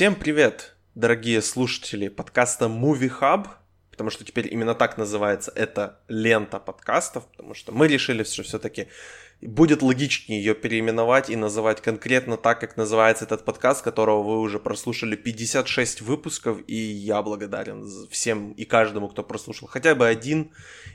Всем привет, дорогие слушатели подкаста Movie Hub, потому что теперь именно так называется эта лента подкастов, потому что мы решили, что все-таки будет логичнее ее переименовать и называть конкретно так, как называется этот подкаст, которого вы уже прослушали 56 выпусков, и я благодарен всем и каждому, кто прослушал хотя бы один.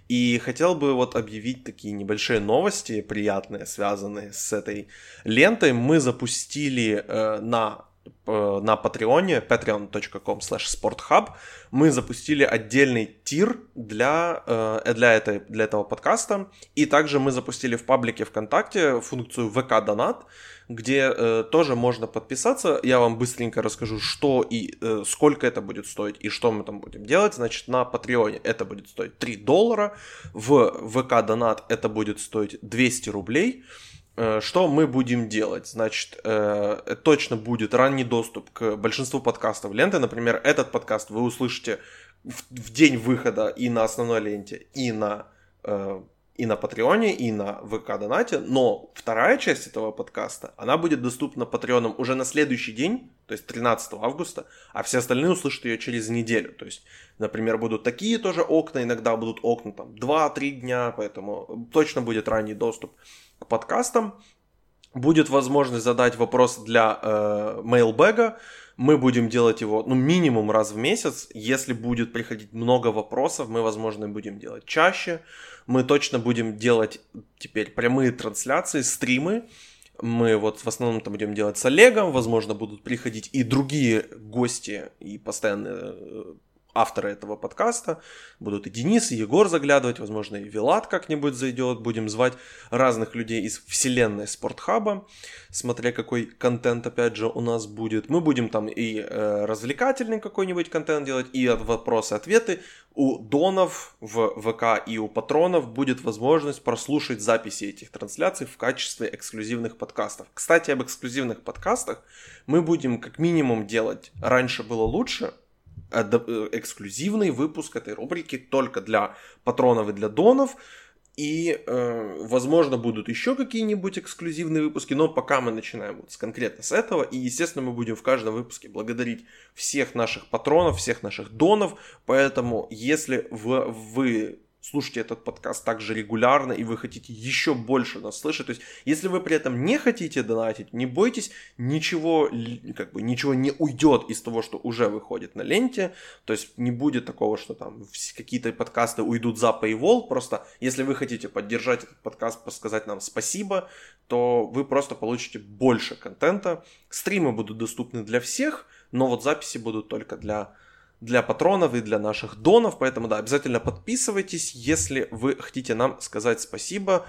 И хотел бы вот объявить такие небольшие новости, приятные, связанные с этой лентой. Мы запустили э, на на Патреоне, patreon.com slash sporthub, мы запустили отдельный тир для, э, для, этой, для этого подкаста, и также мы запустили в паблике ВКонтакте функцию VK Донат, где э, тоже можно подписаться. Я вам быстренько расскажу, что и э, сколько это будет стоить и что мы там будем делать. Значит, на Патреоне это будет стоить 3 доллара, в ВК Донат это будет стоить 200 рублей. Э, что мы будем делать? Значит, э, точно будет ранний доступ к большинству подкастов ленты. Например, этот подкаст вы услышите в, день выхода и на основной ленте, и на, э, и на Патреоне, и на ВК Донате. Но вторая часть этого подкаста, она будет доступна Патреоном уже на следующий день, то есть 13 августа, а все остальные услышат ее через неделю. То есть, например, будут такие тоже окна, иногда будут окна там 2-3 дня, поэтому точно будет ранний доступ к подкастам. Будет возможность задать вопрос для э, мейлбэга. Мы будем делать его ну, минимум раз в месяц. Если будет приходить много вопросов, мы, возможно, будем делать чаще. Мы точно будем делать теперь прямые трансляции, стримы. Мы вот в основном это будем делать с Олегом. Возможно, будут приходить и другие гости и постоянные э, авторы этого подкаста. Будут и Денис, и Егор заглядывать, возможно, и Вилат как-нибудь зайдет. Будем звать разных людей из вселенной Спортхаба, смотря какой контент, опять же, у нас будет. Мы будем там и э, развлекательный какой-нибудь контент делать, и от вопросы-ответы. У донов в ВК и у патронов будет возможность прослушать записи этих трансляций в качестве эксклюзивных подкастов. Кстати, об эксклюзивных подкастах мы будем как минимум делать «Раньше было лучше», эксклюзивный выпуск этой рубрики только для патронов и для донов. И, э, возможно, будут еще какие-нибудь эксклюзивные выпуски, но пока мы начинаем вот с, конкретно с этого. И, естественно, мы будем в каждом выпуске благодарить всех наших патронов, всех наших донов. Поэтому, если вы, вы слушаете этот подкаст также регулярно, и вы хотите еще больше нас слышать, то есть если вы при этом не хотите донатить, не бойтесь, ничего, как бы, ничего не уйдет из того, что уже выходит на ленте, то есть не будет такого, что там какие-то подкасты уйдут за Paywall, просто если вы хотите поддержать этот подкаст, сказать нам спасибо, то вы просто получите больше контента, стримы будут доступны для всех, но вот записи будут только для для патронов и для наших донов, поэтому да, обязательно подписывайтесь, если вы хотите нам сказать спасибо.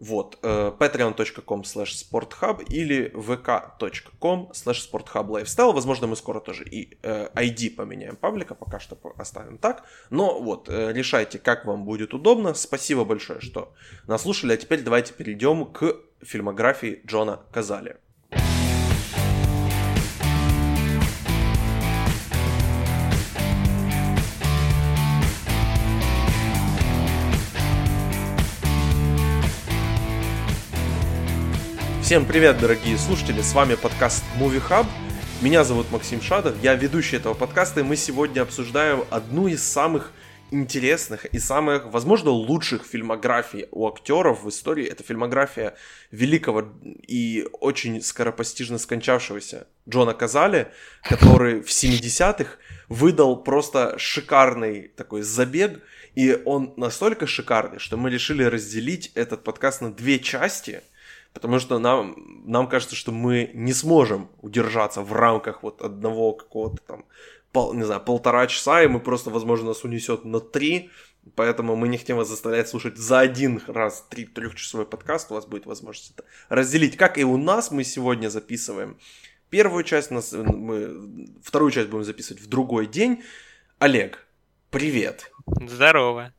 Вот, э, patreon.com slash sporthub или vk.com slash sporthublifestyle. Возможно, мы скоро тоже и э, ID поменяем паблика, пока что оставим так. Но вот, э, решайте, как вам будет удобно. Спасибо большое, что нас слушали. А теперь давайте перейдем к фильмографии Джона Казали. Всем привет, дорогие слушатели, с вами подкаст Movie Hub. Меня зовут Максим Шадов, я ведущий этого подкаста, и мы сегодня обсуждаем одну из самых интересных и самых, возможно, лучших фильмографий у актеров в истории. Это фильмография великого и очень скоропостижно скончавшегося Джона Казали, который в 70-х выдал просто шикарный такой забег, и он настолько шикарный, что мы решили разделить этот подкаст на две части – потому что нам, нам кажется, что мы не сможем удержаться в рамках вот одного какого-то там, пол, не знаю, полтора часа, и мы просто, возможно, нас унесет на три, поэтому мы не хотим вас заставлять слушать за один раз три трехчасовой подкаст, у вас будет возможность это разделить, как и у нас мы сегодня записываем. Первую часть нас, мы, вторую часть будем записывать в другой день. Олег, привет. Здорово.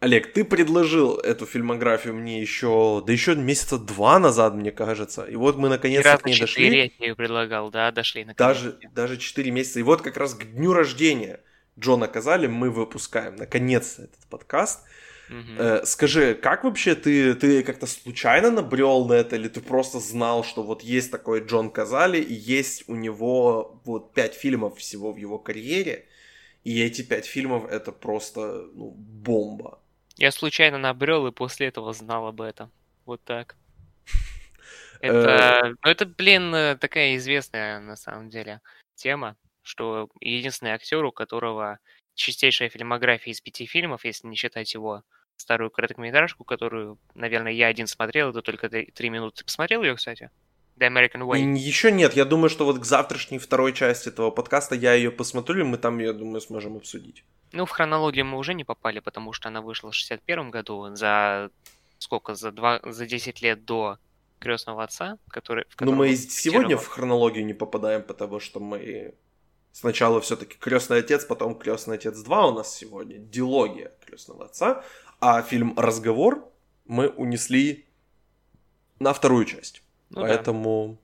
Олег, ты предложил эту фильмографию мне еще, да еще месяца два назад, мне кажется. И вот мы наконец-то к ней дошли. я ее предлагал, да, дошли наконец. Даже, даже 4 месяца. И вот как раз к дню рождения Джона Казали мы выпускаем наконец-то этот подкаст. Э, скажи, как вообще ты, ты как-то случайно набрел на это, или ты просто знал, что вот есть такой Джон Казали, и есть у него вот пять фильмов всего в его карьере, и эти пять фильмов это просто ну, бомба. Я случайно набрел и после этого знал об этом. Вот так. Э, Это, ну это, блин, э, такая известная на самом деле тема, что единственный актер, у которого чистейшая фильмография из пяти фильмов, если не считать его старую короткометражку, которую, наверное, я один смотрел, это только три минуты. Ты посмотрел ее, кстати? The American Way. Еще нет, я думаю, что вот к завтрашней второй части этого подкаста я ее посмотрю, и мы там, я думаю, сможем обсудить. Ну, в хронологию мы уже не попали, потому что она вышла в 61 году, за сколько, за, два, за 10 лет до крестного отца, который... в Но котором мы сегодня в хронологию не попадаем, потому что мы сначала все-таки крестный отец, потом крестный отец 2 у нас сегодня, дилогия крестного отца, а фильм Разговор мы унесли на вторую часть. Ну да. Поэтому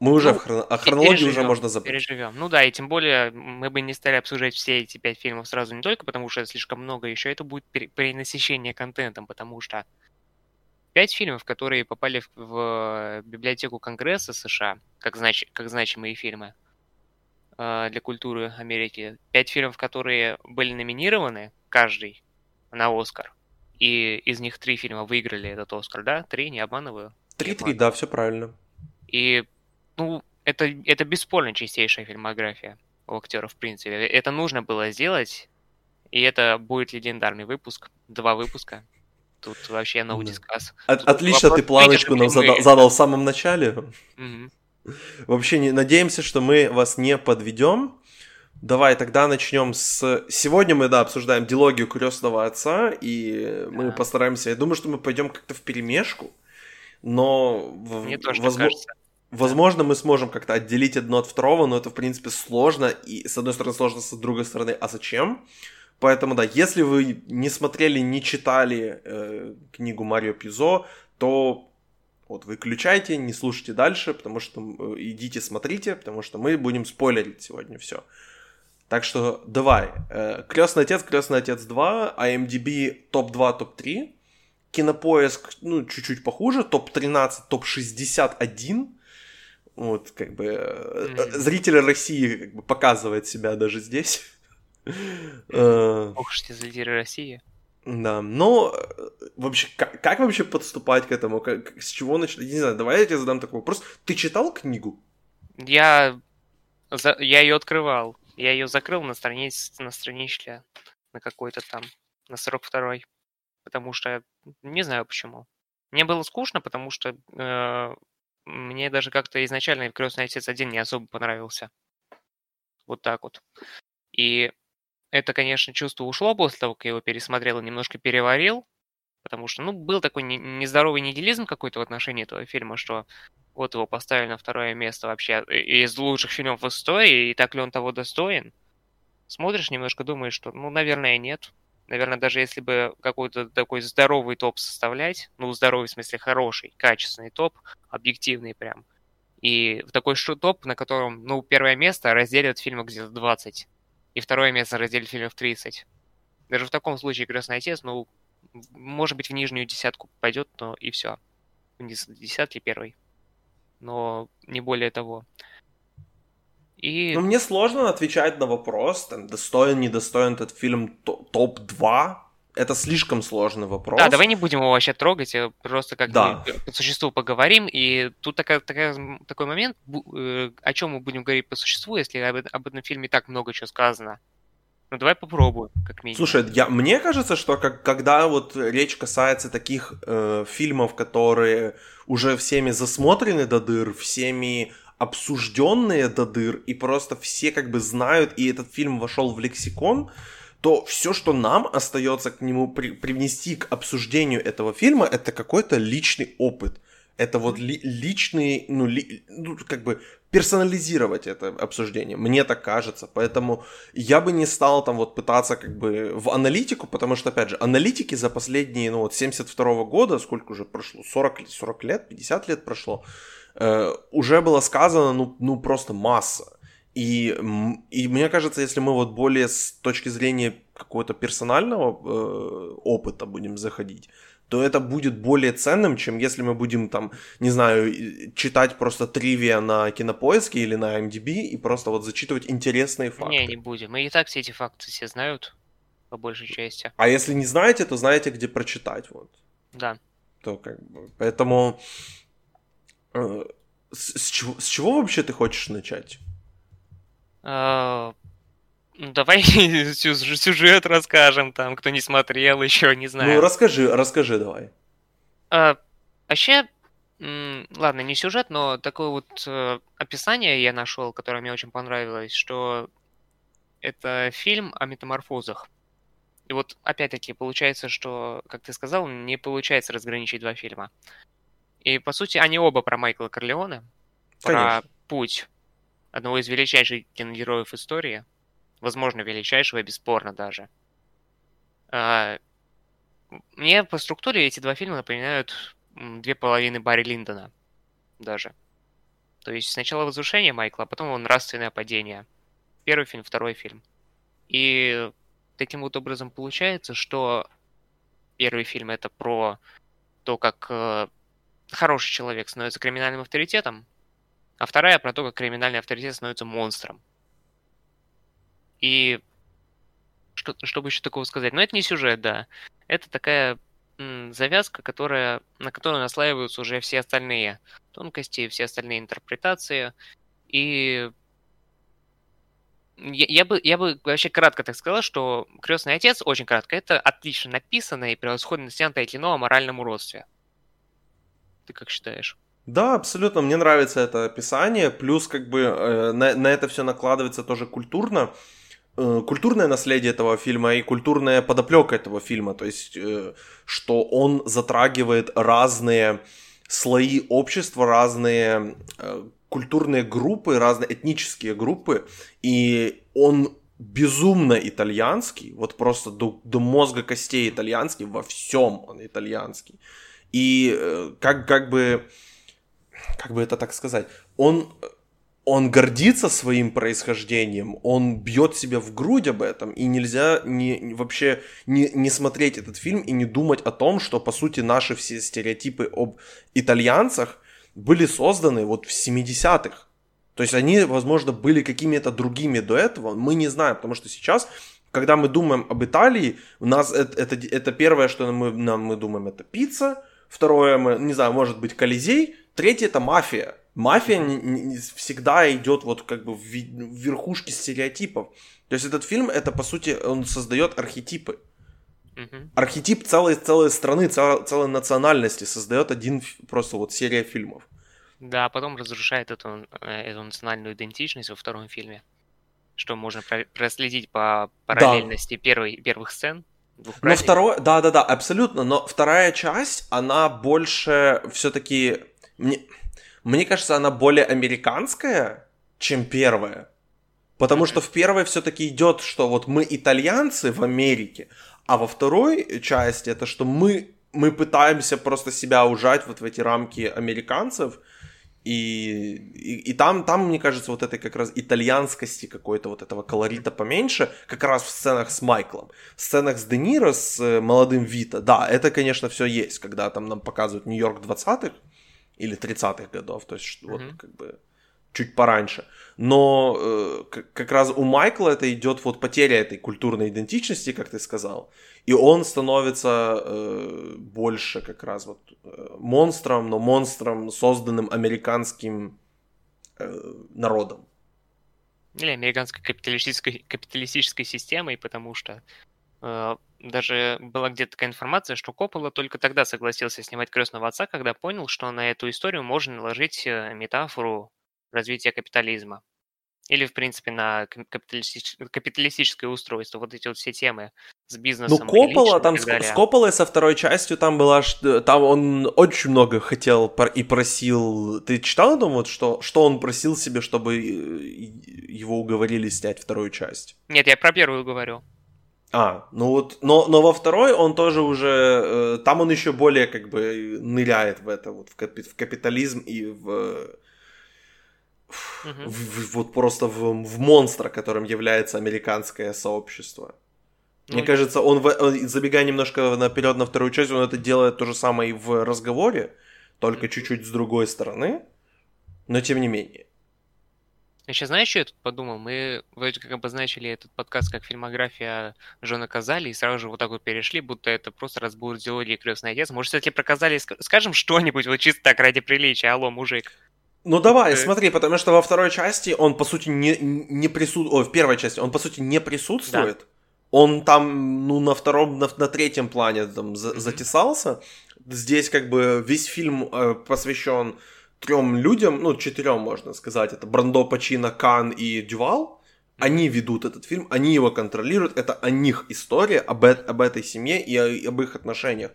мы уже Ну, в хрон- о хронологии уже можно забыть. Переживем. Ну да, и тем более мы бы не стали обсуждать все эти пять фильмов сразу не только потому, что слишком много, еще это будет пере- перенасыщение контентом, потому что пять фильмов, которые попали в, в библиотеку Конгресса США, как, знач, как значимые фильмы э, для культуры Америки, пять фильмов, которые были номинированы, каждый, на Оскар, и из них три фильма выиграли этот Оскар, да? Три, не обманываю? Не 3-3, обманываю. да, все правильно. И, ну, это, это бесспорно чистейшая фильмография у актера, в принципе. Это нужно было сделать, и это будет легендарный выпуск. Два выпуска. Тут вообще no discuss. От- Тут отлично вопрос, ты планочку нам ли мы- зада- задал в самом начале. Мгм. Вообще не надеемся, что мы вас не подведем. Давай тогда начнем с... Сегодня мы, да, обсуждаем дилогию крестного отца, и мы Да. постараемся... Я думаю, что мы пойдем как-то в перемешку, но... в- Мне тоже так возмо- кажется. Возможно, мы сможем как-то отделить одно от второго, но это, в принципе, сложно. И, с одной стороны, сложно, с другой стороны, а зачем? Поэтому, да, если вы не смотрели, не читали э, книгу Марио Пизо, то вот выключайте, не слушайте дальше, потому что э, идите смотрите, потому что мы будем спойлерить сегодня все. Так что давай. Э, Крестный отец, Крестный отец 2, IMDb топ-2, топ-3. Кинопоиск, ну, чуть-чуть похуже, топ-13, топ-61. Вот, как бы, э, Мгм. зрители России как бы показывает себя даже здесь. Э, Ох уж эти зрители России. Да, но э, вообще, как, как вообще подступать к этому? Как, с чего начать? Не знаю, давай я тебе задам такой вопрос. Ты читал книгу? Я, за- я ее открывал. Я ее закрыл на странице, на страничке, на какой-то там, на 42 Потому что, не знаю почему. Мне было скучно, потому что э, мне даже как-то изначально «Крестный отец один не особо понравился. Вот так вот. И это, конечно, чувство ушло после того, как я его пересмотрел и немножко переварил. Потому что, ну, был такой не- нездоровый нигилизм какой-то в отношении этого фильма, что вот его поставили на второе место вообще и- из лучших фильмов в истории, и так ли он того достоин? Смотришь немножко, думаешь, что, ну, наверное, нет. Наверное, даже если бы какой-то такой здоровый топ составлять, ну, здоровый в смысле хороший, качественный топ, объективный прям, и в такой шу- топ, на котором, ну, первое место разделят фильмы где-то 20, и второе место разделит фильмов 30. Даже в таком случае «Крестный отец», ну, может быть, в нижнюю десятку пойдет, но и все. Вниз десятки первый. Но не более того. И Ну, мне сложно отвечать на вопрос, там, достоин, недостоин этот фильм то- топ-2. Это слишком сложный вопрос. да, давай не будем его вообще трогать, а просто как Да. по существу поговорим. И тут такая, такая, такой момент, э, о чем мы будем говорить по существу, если об, об этом фильме так много чего сказано. Ну давай попробуем, как минимум. Слушай, я, мне кажется, что как, когда вот речь касается таких э, фильмов, которые уже всеми засмотрены до дыр, всеми обсужденные до дыр, и просто все как бы знают, и этот фильм вошел в лексикон, то все, что нам остается к нему при- привнести к обсуждению этого фильма, это какой-то личный опыт. Это вот ли- личный, ну, ли- ну, как бы персонализировать это обсуждение, мне так кажется. Поэтому я бы не стал там вот пытаться как бы в аналитику, потому что, опять же, аналитики за последние, ну вот 72 года, сколько уже прошло, 40, ли- 40 лет, 50 лет прошло, уже было сказано, ну, ну просто масса. И, и мне кажется, если мы вот более с точки зрения какого-то персонального э, опыта будем заходить, то это будет более ценным, чем если мы будем там, не знаю, читать просто тривия на кинопоиске или на MDB и просто вот зачитывать интересные факты. Не, не будем. Мы и так все эти факты все знают, по большей части. А если не знаете, то знаете, где прочитать. Вот. Да. То как бы. Поэтому э, с, с, чего, с чего вообще ты хочешь начать? А, ну, давай сюжет расскажем, там, кто не смотрел еще, не знаю. Ну, расскажи, расскажи давай. А, вообще, ладно, не сюжет, но такое вот э, описание я нашел, которое мне очень понравилось, что это фильм о метаморфозах. И вот, опять-таки, получается, что, как ты сказал, не получается разграничить два фильма. И, по сути, они оба про Майкла Корлеоне, про путь одного из величайших киногероев истории, возможно, величайшего, бесспорно даже. А, мне по структуре эти два фильма напоминают две половины Барри Линдона даже. То есть сначала возвышение Майкла, а потом его нравственное падение. Первый фильм, второй фильм. И таким вот образом получается, что первый фильм это про то, как э, хороший человек становится криминальным авторитетом, а вторая про то, как криминальный авторитет становится монстром. И что, чтобы еще такого сказать? Но это не сюжет, да. Это такая завязка, которая, на которую наслаиваются уже все остальные тонкости, все остальные интерпретации. И я, я, бы, я бы вообще кратко так сказал, что «Крестный отец», очень кратко, это отлично написанное и превосходно снятое кино о моральном уродстве. Ты как считаешь? Да, абсолютно, мне нравится это описание, плюс как бы э, на, на это все накладывается тоже культурно, э, культурное наследие этого фильма и культурная подоплека этого фильма, то есть э, что он затрагивает разные слои общества, разные э, культурные группы, разные этнические группы, и он безумно итальянский, вот просто до, до мозга костей итальянский, во всем он итальянский. И э, как, как бы, как бы это так сказать, он, он гордится своим происхождением, он бьет себя в грудь об этом, и нельзя не, вообще не, не смотреть этот фильм и не думать о том, что, по сути, наши все стереотипы об итальянцах были созданы вот в 70-х. То есть они, возможно, были какими-то другими до этого, мы не знаем, потому что сейчас когда мы думаем об Италии, у нас это, это, это первое, что мы, нам, мы думаем, это пицца, Второе, мы, не знаю, может быть, Колизей. Третье это мафия. Мафия не, не, всегда идет вот как бы в, в верхушке стереотипов. То есть этот фильм, это по сути, он создает архетипы. Угу. Архетип целой, целой страны, целой, целой национальности создает один просто вот серия фильмов. Да, а потом разрушает эту, э, эту национальную идентичность во втором фильме. Что можно проследить по параллельности да. первой, первых сцен но второе, да, да, да, абсолютно. Но вторая часть, она больше все-таки, мне, мне кажется, она более американская, чем первая. Потому что в первой все-таки идет, что вот мы итальянцы в Америке, а во второй части это что мы мы пытаемся просто себя ужать вот в эти рамки американцев, и, и, и там, там, мне кажется, вот этой как раз итальянскости какой-то вот этого колорита поменьше, как раз в сценах с Майклом. В сценах с Де Ниро, с э, молодым Вита, да, это, конечно, все есть, когда там нам показывают Нью-Йорк 20-х или 30-х годов, то есть mm-hmm. вот как бы чуть пораньше. Но э, как раз у Майкла это идет вот потеря этой культурной идентичности, как ты сказал, и он становится э, больше как раз вот э, монстром, но монстром, созданным американским э, народом. Или американской капиталистической, капиталистической системой, потому что э, даже была где-то такая информация, что Коппола только тогда согласился снимать крестного отца, когда понял, что на эту историю можно наложить э, метафору развития капитализма. Или, в принципе, на капиталистич... капиталистическое устройство, вот эти вот все темы с бизнесом. Ну, Коппола, там с, с Копполой со второй частью там была, там он очень много хотел и просил. Ты читал, думаю, вот, что, что он просил себе, чтобы э, его уговорили снять вторую часть? Нет, я про первую говорю. А, ну вот, но, но во второй он тоже уже, э, там он еще более как бы ныряет в это, вот в, капи, в капитализм и в угу. в, вот просто в, в монстра, которым является американское сообщество. Мне ну, кажется, он, в, забегая немножко наперед на вторую часть, он это делает то же самое и в разговоре, только чуть-чуть с другой стороны, но тем не менее. Я сейчас знаешь, что я тут подумал? Мы вроде как обозначили этот подкаст как фильмография Джона Казали, и сразу же вот так вот перешли, будто это просто разбор диалогии «Крестный отец». Может, кстати, про Казали скажем что-нибудь, вот чисто так ради приличия? Алло, мужик. Ну давай, э... смотри, потому что во второй части он, по сути, не, не присутствует... Ой, в первой части он, по сути, не присутствует. Да. Он там, ну, на втором, на, на третьем плане там за, mm-hmm. затесался. Здесь как бы весь фильм э, посвящен трем людям, ну, четырем, можно сказать, это Брандо, Пачино, Кан и Дювал, они ведут этот фильм, они его контролируют, это о них история, об, об этой семье и, о, об их отношениях.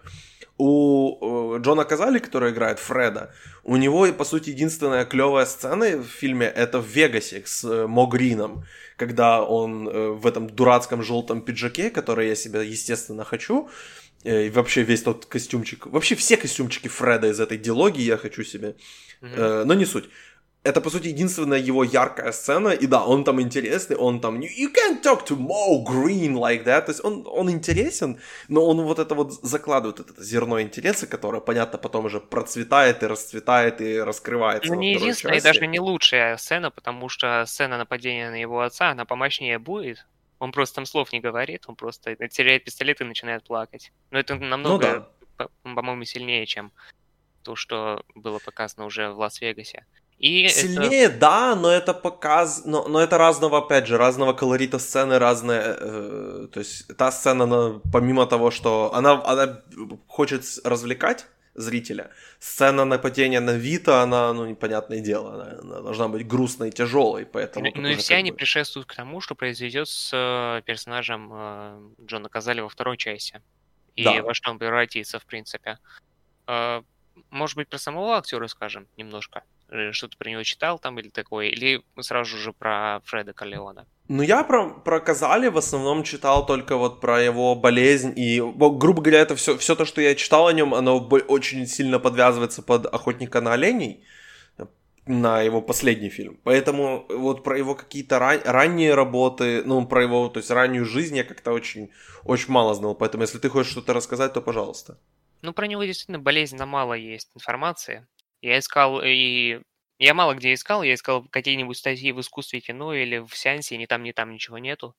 У э, Джона Казали, который играет Фреда, у него, по сути, единственная клевая сцена в фильме это в Вегасе с э, Мо Грином, когда он э, в этом дурацком желтом пиджаке, который я себе, естественно, хочу, и вообще весь тот костюмчик, вообще все костюмчики Фреда из этой дилогии я хочу себе, mm-hmm. но не суть. Это, по сути, единственная его яркая сцена, и да, он там интересный, он там, you can't talk to Mo Green like that, то есть он, он интересен, но он вот это вот закладывает, это зерно интереса, которое, понятно, потом уже процветает и расцветает и раскрывается. Ну, не единственная и даже не лучшая сцена, потому что сцена нападения на его отца, она помощнее будет, он просто там слов не говорит, он просто теряет пистолет и начинает плакать. Но это намного, ну, да. по-моему, сильнее, чем то, что было показано уже в Лас-Вегасе. И Сильнее, это... да, но это показ, но, но это разного, опять же, разного колорита сцены, разные, э, то есть та сцена, она, помимо того, что она, она хочет развлекать, зрителя. Сцена нападения на Вита, она, ну, непонятное дело, она, она должна быть грустной и тяжелой, поэтому... Ну, ну и все они бы... предшествуют к тому, что произойдет с э, персонажем э, Джона Казали во второй части. И да. во что он превратится, в принципе. Э, может быть, про самого актера скажем немножко? Э, что-то про него читал там или такое? Или сразу же про Фреда Калеона? Ну, я про, про Казали в основном читал только вот про его болезнь. И, грубо говоря, это все, все то, что я читал о нем, оно очень сильно подвязывается под «Охотника на оленей», на его последний фильм. Поэтому вот про его какие-то ран- ранние работы, ну, про его, то есть раннюю жизнь я как-то очень, очень мало знал. Поэтому, если ты хочешь что-то рассказать, то пожалуйста. Ну, про него действительно болезненно мало есть информации. Я искал и я мало где искал, я искал какие-нибудь статьи в искусстве кино или в сеансе, ни там, ни там ничего нету.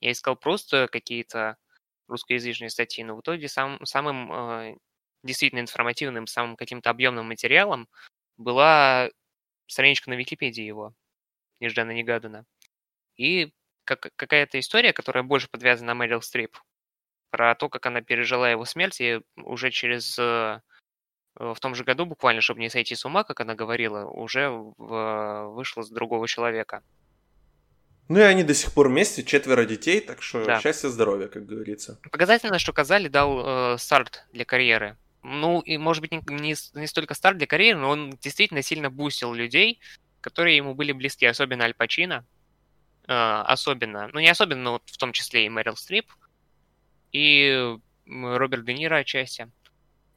Я искал просто какие-то русскоязычные статьи, но в итоге сам, самым э, действительно информативным, самым каким-то объемным материалом была страничка на Википедии его, нежданно-негаданно. И как, какая-то история, которая больше подвязана на Мэрил Стрип, про то, как она пережила его смерть, и уже через э, в том же году, буквально, чтобы не сойти с ума, как она говорила, уже в, вышла с другого человека. Ну и они до сих пор вместе, четверо детей, так что да. счастья, здоровья, как говорится. Показательно, что Казали дал э, старт для карьеры. Ну, и, может быть, не, не, не столько старт для карьеры, но он действительно сильно бустил людей, которые ему были близки, особенно Аль Пачино, э, особенно, ну не особенно, но в том числе и Мэрил Стрип, и Роберт Де Ниро отчасти.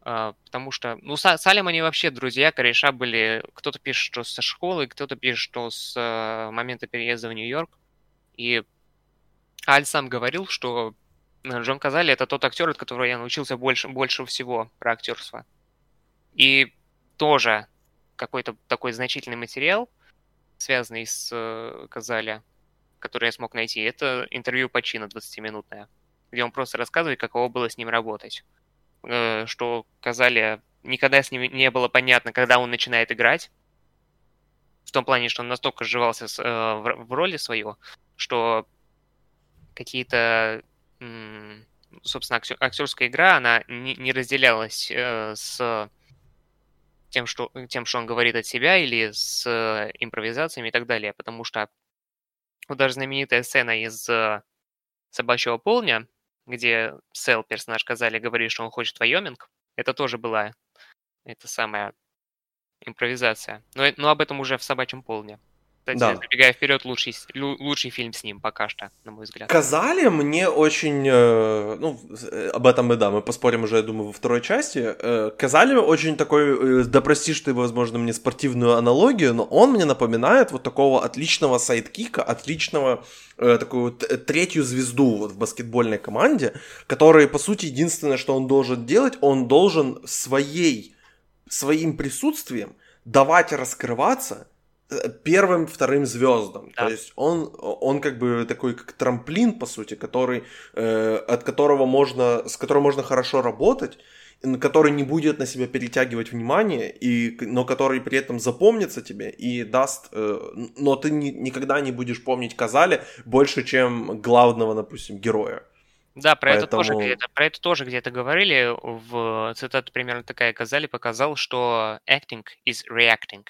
А, потому что, ну, с Салем они вообще друзья, кореша были, кто-то пишет, что со школы, кто-то пишет, что с э, момента переезда в Нью-Йорк. И Аль сам говорил, что Джон Казали это тот актер, от которого я научился больше, больше всего про актерство. И тоже какой-то такой значительный материал, связанный с э, Казали, который я смог найти, это интервью Пачино 20-минутное, где он просто рассказывает, каково было с ним работать. Э, что Казали никогда с ним не было понятно, когда он начинает играть. В том плане, что он настолько сживался э, в, в роли свою, что какие-то, собственно, актерская игра, она не, не разделялась э, с тем что, тем, что он говорит от себя, или с импровизациями и так далее. Потому что вот даже знаменитая сцена из «Собачьего полня», где Сэл, персонаж Казали, говорит, что он хочет Вайоминг, это тоже была эта самая импровизация. Но, но об этом уже в Собачьем полдне. Кстати, Да. забегая вперед, лучший, лучший фильм с ним пока что, на мой взгляд. Казали мне очень, э, ну, э, об этом и да, мы поспорим уже, я думаю, во второй части. Э, Казале очень такой, да простишь ты, возможно, мне спортивную аналогию, но он мне напоминает вот такого отличного sidekick а, отличного такую вот третью звезду вот в баскетбольной команде, который, по сути, единственное, что он должен делать, он должен своей, своим присутствием давать раскрываться первым, вторым звездам. Да. То есть он, он как бы такой как трамплин, по сути, который, э, от которого можно, с которым можно хорошо работать, который не будет на себя перетягивать внимание, и, но который при этом запомнится тебе и даст... э, но ты ни- никогда не будешь помнить Казали больше, чем главного, допустим, героя. Да, про это тоже Поэтому- где-то, про это тоже где-то говорили. В цитата примерно такая Казали показал, что acting is reacting.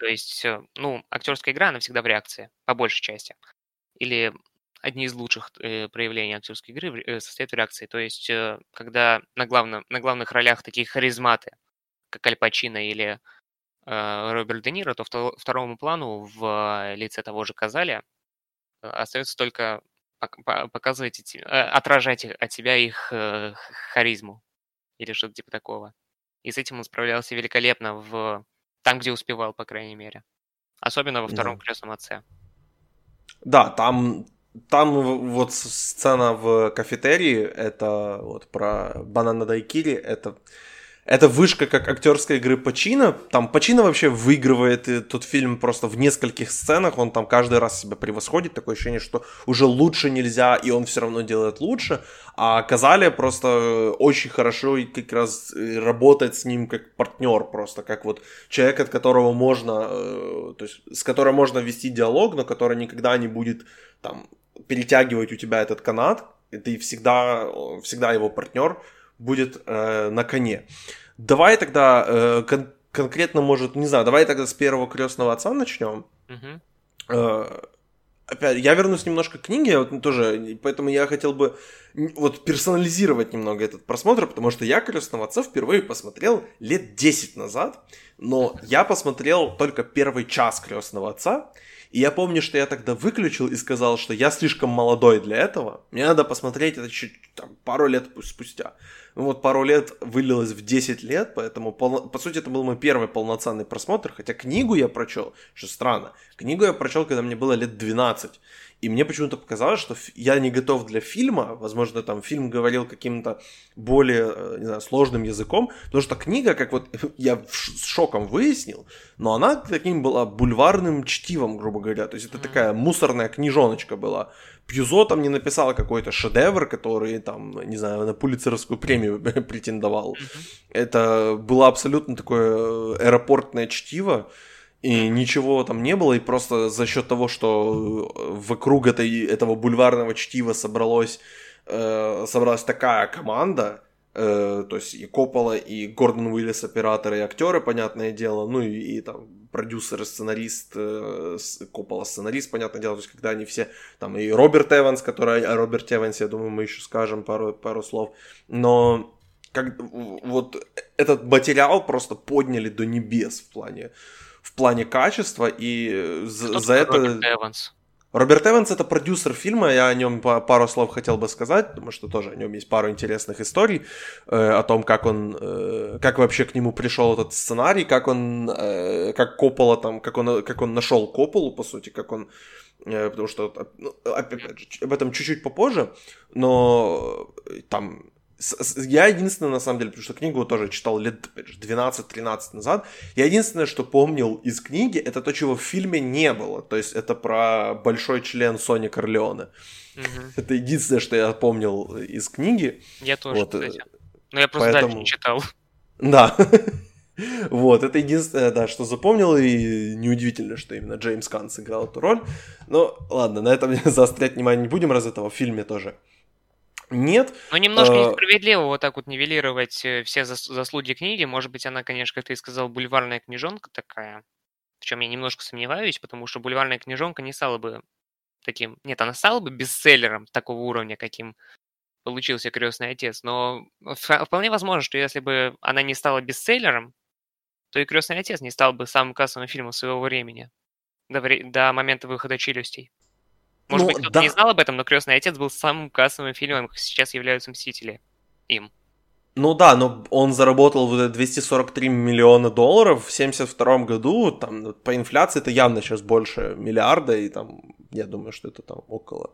То есть, э, ну, актерская игра, она всегда в реакции, по большей части. Или одни из лучших э, проявлений актерской игры э, состоят в реакции. То есть, э, когда на, главном, на главных ролях такие харизматы, как Аль Пачино или э, Роберт Де Ниро, то вто- второму плану в лице того же Казали э, остается только пок- по- показывать, эти, э, отражать от себя их э, харизму или что-то типа такого. И с этим он справлялся великолепно в там, где успевал, по крайней мере. Особенно во втором Да. крестном отце. Да, там, там вот сцена в кафетерии, это вот про банана дайкири, это, это вышка как актерской игры Пачино. Там Пачино вообще выигрывает э, тот фильм просто в нескольких сценах, он там каждый раз себя превосходит, такое ощущение, что уже лучше нельзя, и он все равно делает лучше. А Казали просто э, очень хорошо и как раз э, работает с ним как партнер, просто. Как вот человек, от которого можно, э, то есть с которым можно вести диалог, но который никогда не будет там перетягивать у тебя этот канат, и ты всегда, всегда его партнер будет э, на коне. Давай тогда э, кон- конкретно, может, не знаю, давай тогда с первого крестного отца начнем. Мгм. Э, Опять, я вернусь немножко к книге, вот тоже, поэтому я хотел бы вот персонализировать немного этот просмотр, потому что я «Крестного отца» впервые посмотрел лет 10 назад, но я посмотрел только первый час «Крестного отца», и я помню, что я тогда выключил и сказал, что я слишком молодой для этого, мне надо посмотреть это чуть там, пару лет пу- спустя. Ну вот пару лет вылилось в 10 лет, поэтому, полно- по сути, это был мой первый полноценный просмотр, хотя книгу я прочел, что странно, книгу я прочел, когда мне было лет 12, и мне почему-то показалось, что я не готов для фильма, возможно, там фильм говорил каким-то более, э, не знаю, сложным языком, потому что книга, как вот я с шоком выяснил, но она таким была бульварным чтивом, грубо говоря, то есть это такая мусорная книжоночка была. Пьюзо там не написал какой-то шедевр, который там, не знаю, на Пулицеровскую премию претендовал. Это было абсолютно такое э, аэропортное чтиво, и ничего там не было, и просто за счет того, что э, вокруг этой, этого бульварного чтива собралось, э, собралась такая команда, э, то есть и Коппола, и Гордон Уиллис, операторы и актеры, понятное дело, ну и, и там продюсер, сценарист, э, Коппола сценарист, понятное дело, то есть когда они все, там и Роберт Эванс, который, о Роберте Эвансе, я думаю, мы еще скажем пару, пару слов, но как, вот этот материал просто подняли до небес в плане в плане качества и э, за, за это Роберт Эванс? Роберт Эванс это продюсер фильма, я о нем па- пару слов хотел бы сказать, потому что тоже о нем есть пару интересных историй э, о том, как он, э, как вообще к нему пришел этот сценарий, как он, э, как Коппола там, как он, как он нашел Копполу по сути, как он, э, потому что ну, опять же, об этом чуть-чуть попозже, но э, там я единственное, на самом деле, потому что книгу тоже читал лет опять же, 12-13 назад, я единственное, что помнил из книги, это то, чего в фильме не было. То есть это про большой член Сони Корлеоне. Мгм. Это единственное, что я помнил из книги. Я тоже, Вот, э, кстати. Но я просто дальше поэтому- не читал. Да. Вот, это единственное, да, что запомнил, и неудивительно, что именно Джеймс Кан сыграл эту роль. Но ладно, на этом заострять внимание не будем, раз этого в фильме тоже нет. Но немножко Э, несправедливо вот так вот нивелировать э, все зас- заслуги книги. Может быть, она, конечно, как ты и сказал, бульварная книжонка такая. В чем я немножко сомневаюсь, потому что бульварная книжонка не стала бы таким... Нет, она стала бы бестселлером такого уровня, каким получился «Крестный отец». Но ф- вполне возможно, что если бы она не стала бестселлером, то и «Крестный отец» не стал бы самым кассовым фильмом своего времени. до, до момента выхода «Челюстей». Может Ну, быть, кто-то да. не знал об этом, но «Крестный отец» был самым кассовым фильмом, как сейчас являются «Мстители» им. Ну да, но он заработал вот это 243 миллиона долларов в 72 году, там ну, по инфляции это явно сейчас больше миллиарда, и там, я думаю, что это там около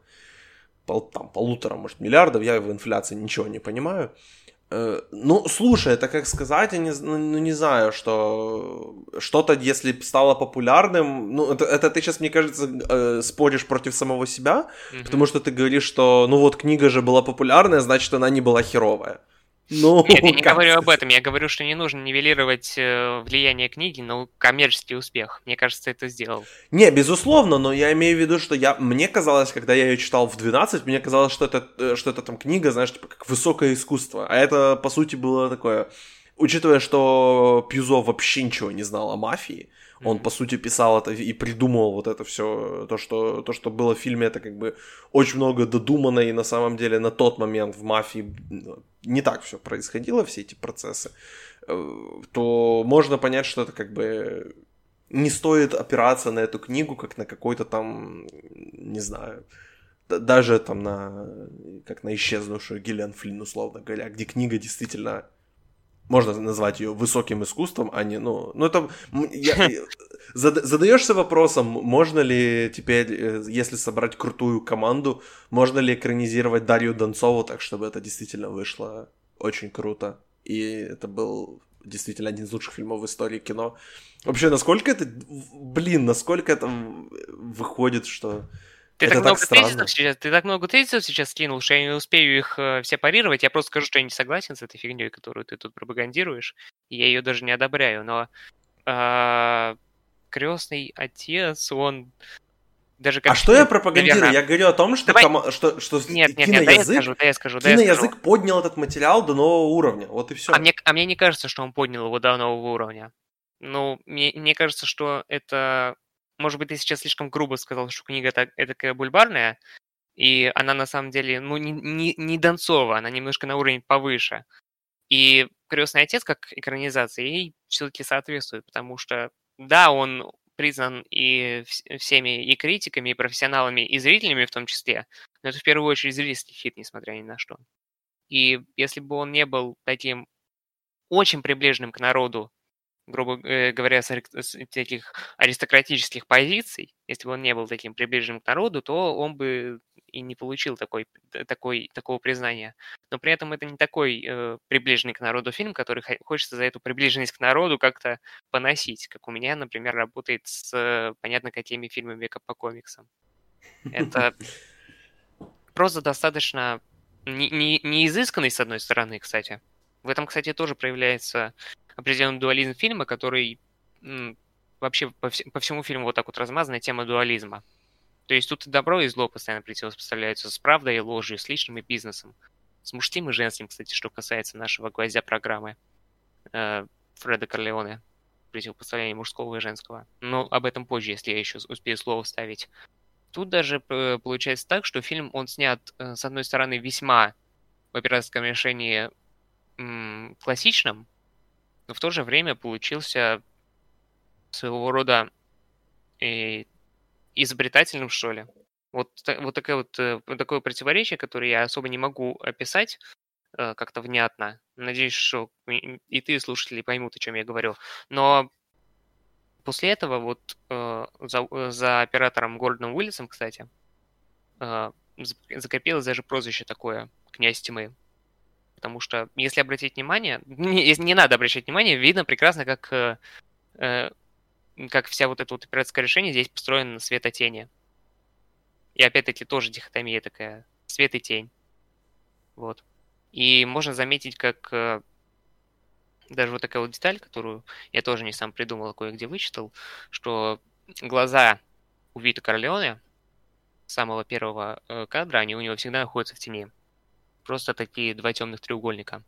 пол, там, полутора, может, миллиардов, я в инфляции ничего не понимаю. Э, Ну, слушай, это как сказать, я не, ну, ну, не знаю, что что-то, если стало популярным, ну, это, это ты сейчас, мне кажется, э, споришь против самого себя, Мгм. потому что ты говоришь, что, ну вот, книга же была популярная, значит, она не была херовая. Ну, Нет, я не говорю об этом. Я говорю, что не нужно нивелировать э, влияние книги на коммерческий успех. Мне кажется, это сделал. Не, безусловно, но я имею в виду, что я, мне казалось, когда я ее читал в 12, мне казалось, что это, э, что это там книга, знаешь, типа как высокое искусство. А это, по сути, было такое... Учитывая, что Пьюзо вообще ничего не знал о мафии, он, Мгм. по сути, писал это и придумывал вот это все, то что, то, что было в фильме, это как бы очень много додумано, и на самом деле на тот момент в мафии не так все происходило, все эти процессы, э, то можно понять, что это как бы не стоит опираться на эту книгу, как на какой-то там, не знаю, даже там на, как на исчезнувшую Гиллиан Флинн, условно говоря, где книга действительно можно назвать ее высоким искусством, а не, ну, ну это, я, задаешься вопросом, можно ли теперь, э, если собрать крутую команду, можно ли экранизировать Дарью Донцову так, чтобы это действительно вышло очень круто, и это был действительно один из лучших фильмов в истории кино. Вообще, насколько это, блин, насколько это выходит, что Ты это так, так много странно. тезисов сейчас, ты так много тезисов сейчас скинул, что я не успею их э, все парировать. Я просто скажу, что я не согласен с этой фигней, которую ты тут пропагандируешь. И я ее даже не одобряю. Но крестный отец, он даже как А что я пропагандирую? наверное- Я говорю о том, что, Давай- кома- что, что Нет, нет, нет, дай я скажу, дай я скажу, я скажу. киноязык поднял этот материал до нового уровня. Вот и все. А мне, а мне не кажется, что он поднял его до нового уровня. Ну, мне, мне кажется, что это... Может быть, ты сейчас слишком грубо сказал, что книга так, такая бульбарная, и она на самом деле, ну, не, не, не Донцова, она немножко на уровень повыше. И «Крестный отец» как экранизация ей все-таки соответствует, потому что, да, он признан и вс- всеми и критиками, и профессионалами, и зрителями в том числе, но это в первую очередь зрительский хит, несмотря ни на что. И если бы он не был таким очень приближенным к народу, грубо э, говоря, с, таких аристократических позиций, если бы он не был таким приближенным к народу, то он бы и не получил такой, такой, такого признания. Но при этом это не такой э, приближенный к народу фильм, который хо- хочется за эту приближенность к народу как-то поносить, как у меня, например, работает с э, понятно какими фильмами по комиксам. Это просто достаточно не, не, не изысканный, с одной стороны, кстати. В этом, кстати, тоже проявляется определенный дуализм фильма, который вообще по, вс- по всему фильму вот так вот размазанная тема дуализма. То есть тут и добро, и зло постоянно противопоставляются с правдой и ложью, с личным и бизнесом. С мужским и женским, кстати, что касается нашего гвоздя программы э, Фреда Корлеоне. Противопоставление мужского и женского. Но об этом позже, если я еще успею слово вставить. Тут даже э, получается так, что фильм, он снят, э, с одной стороны, весьма в операторском решении м, классичным, но в то же время получился своего рода э, изобретательным, что ли. Вот, вот, такое э, вот такое противоречие, которое я особо не могу описать э, как-то внятно. Надеюсь, что и и ты, слушатели, поймут, о чем я говорю. Но после этого вот за, за оператором Гордоном Уиллисом, кстати, зак- закрепилось даже прозвище такое «Князь тьмы». Потому что, если обратить внимание, не, не надо обращать внимание, видно прекрасно, как, э, как вся вот эта вот операторское решение здесь построено на светотени. И опять-таки тоже дихотомия такая, свет и тень. Вот. И можно заметить, как э, даже вот такая вот деталь, которую я тоже не сам придумал, а кое-где вычитал, что глаза у Вита Корлеоне самого первого э, кадра, они у него всегда находятся в тени. Просто такие два темных треугольника.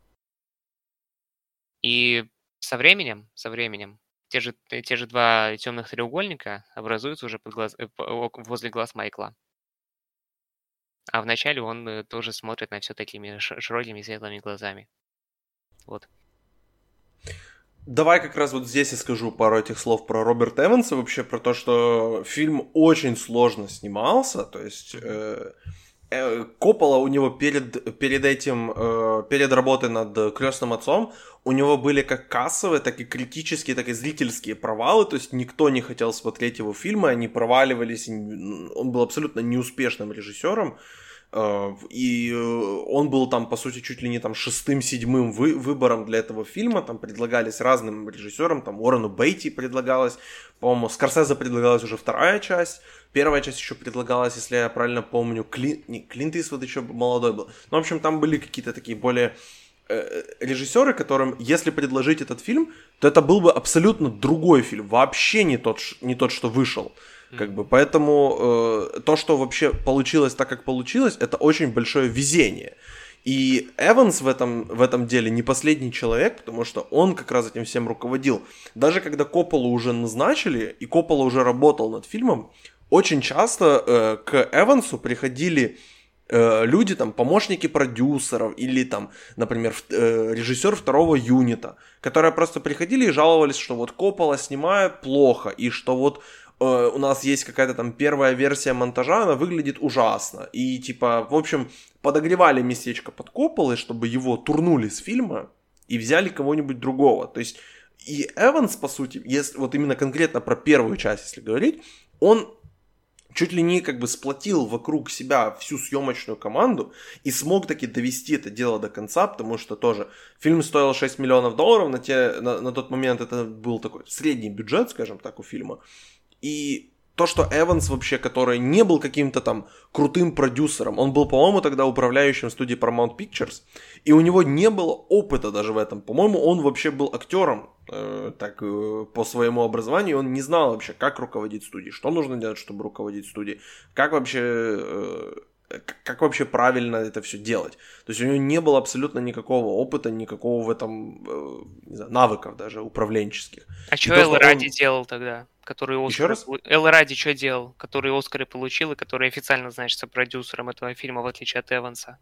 И со временем, со временем, те же, те же два темных треугольника образуются уже под глаз, э, возле глаз Майкла. А вначале он э, тоже смотрит на все такими широкими светлыми глазами. Вот. Давай как раз вот здесь я скажу пару этих слов про Роберта Эванса, вообще про то, что фильм очень сложно снимался, то есть э, Коппола у него перед, перед этим, э, перед работой над «Крестным отцом», у него были как кассовые, так и критические, так и зрительские провалы, то есть никто не хотел смотреть его фильмы, они проваливались, он был абсолютно неуспешным режиссером, Э, и э, он был там, по сути, чуть ли не там шестым-седьмым вы, выбором для этого фильма. Там предлагались разным режиссерам, там Уоррену Бейти предлагалось, по-моему, Скорсезе предлагалась уже вторая часть. Первая часть еще предлагалась, если я правильно помню, Клин... не, Клинт Исвуд еще молодой был. Ну, в общем, там были какие-то такие более э, режиссеры, которым, если предложить этот фильм, то это был бы абсолютно другой фильм, вообще не тот, не тот что вышел. Как бы, поэтому э, то, что вообще получилось так, как получилось, это очень большое везение. И Эванс в этом, в этом деле не последний человек, потому что он как раз этим всем руководил. Даже когда Копполу уже назначили, и Коппола уже работал над фильмом, очень часто э, к Эвансу приходили э, люди, там, помощники продюсеров или там, например, э, режиссер второго юнита, которые просто приходили и жаловались, что вот Коппола снимает плохо, и что вот у нас есть какая-то там первая версия монтажа, она выглядит ужасно. И типа, в общем, подогревали местечко под Копполой, чтобы его турнули с фильма и взяли кого-нибудь другого. То есть и Эванс, по сути, если вот именно конкретно про первую часть, если говорить, он чуть ли не как бы сплотил вокруг себя всю съемочную команду и смог таки довести это дело до конца, потому что тоже фильм стоил 6 миллионов долларов, на, те, на, на тот момент это был такой средний бюджет, скажем так, у фильма. И то, что Эванс вообще, который не был каким-то там крутым продюсером, он был, по-моему, тогда управляющим студии Paramount Pictures, и у него не было опыта даже в этом. По-моему, он вообще был актером, э, так, э, по своему образованию, он не знал вообще, как руководить студией, что нужно делать, чтобы руководить студией, как вообще э, как вообще правильно это все делать. То есть у него не было абсолютно никакого опыта, никакого в этом, э, не знаю, навыков даже управленческих. А что Эл Ради он... делал тогда? Который Оскар... Еще раз? Эл Ради что делал? Который Оскары получил и который официально значится продюсером этого фильма, в отличие от Эванса?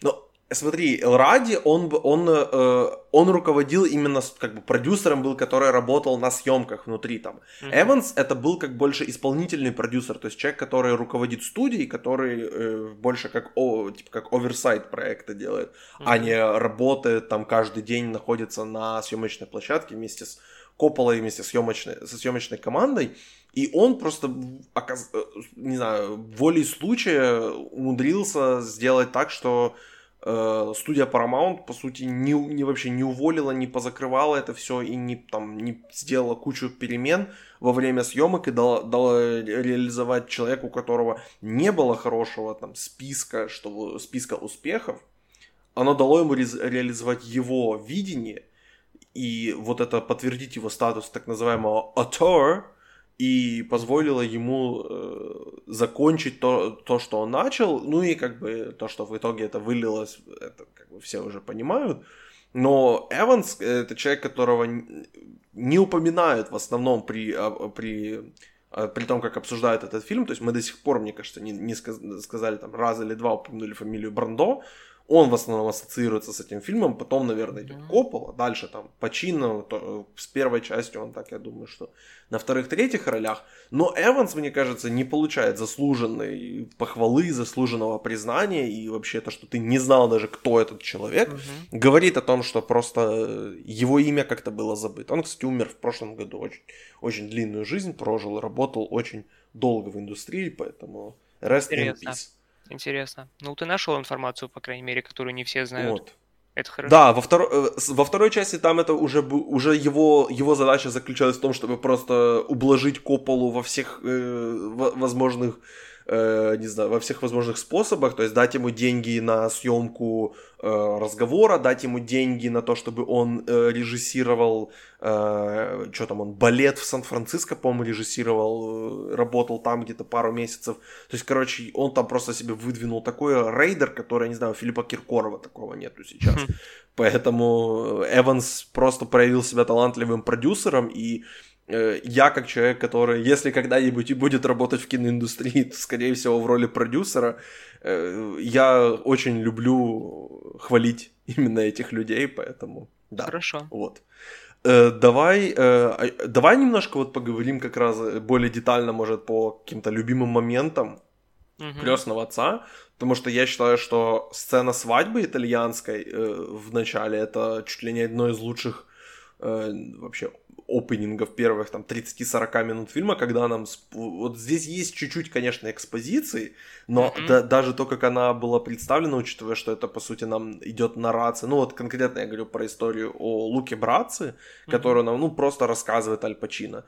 Ну, Смотри, Элради, он, он, э, он руководил именно как бы продюсером был, который работал на съемках внутри там. Mm-hmm. Эванс это был как больше исполнительный продюсер, то есть человек, который руководит студией, который э, больше как о, типа как оверсайт проекта делает, mm-hmm. а не работает там каждый день находится на съемочной площадке вместе с Копполой, вместе с съемочной, со съемочной командой. И он просто. Э, не знаю, волей случая умудрился сделать так, что студия Paramount, по сути, не, не вообще не уволила, не позакрывала это все и не, там, не сделала кучу перемен во время съемок и дала, дала реализовать человеку, у которого не было хорошего там списка, что, списка успехов, оно дало ему ре- реализовать его видение и вот это подтвердить его статус так называемого auteur, и позволило ему э, закончить то, то, что он начал, ну и как бы то, что в итоге это вылилось, это как бы все уже понимают. Но Эванс это человек, которого не упоминают в основном при, а, при, а, при том, как обсуждают этот фильм. То есть мы до сих пор, мне кажется, не, не сказали там раз или два упомянули фамилию Брандо, он в основном ассоциируется с этим фильмом, потом, наверное, идет mm-hmm. Коппола, дальше там Пачино, то, с первой частью он так, я думаю, что на вторых-третьих ролях. Но Эванс, мне кажется, не получает заслуженной похвалы, заслуженного признания, и вообще то, что ты не знал даже, кто этот человек, mm-hmm. говорит о том, что просто его имя как-то было забыто. Он, кстати, умер в прошлом году, очень, очень длинную жизнь прожил, работал очень долго в индустрии, поэтому rest Интересно. in peace. Интересно. Ну, ты нашел информацию, по крайней мере, которую не все знают. Вот. Это хорошо. Да, во, второй, э, во второй части там это уже, уже его, его задача заключалась в том, чтобы просто ублажить Кополу во всех э, возможных э, не знаю, во всех возможных способах, то есть дать ему деньги на съемку э, разговора, дать ему деньги на то, чтобы он э, режиссировал, э, что там он, балет в Сан-Франциско, по-моему, режиссировал, э, работал там где-то пару месяцев. То есть, короче, он там просто себе выдвинул такой рейдер, который, я не знаю, Филиппа Киркорова такого нету сейчас. Поэтому Эванс просто проявил себя талантливым продюсером и я как человек, который, если когда-нибудь и будет работать в киноиндустрии, то, скорее всего, в роли продюсера, э, я очень люблю хвалить именно этих людей, поэтому да. Хорошо. Вот. Э, давай, э, давай немножко вот поговорим как раз более детально, может, по каким-то любимым моментам угу. крестного отца, потому что я считаю, что сцена свадьбы итальянской э, в начале это чуть ли не одно из лучших э, вообще опенингов первых там 30-40 минут фильма, когда нам... Вот здесь есть чуть-чуть, конечно, экспозиции, но mm-hmm. да, даже то, как она была представлена, учитывая, что это, по сути, нам идет нарация, ну вот конкретно я говорю про историю о Луке Братце, mm-hmm. которую нам, ну, просто рассказывает Аль Пачино.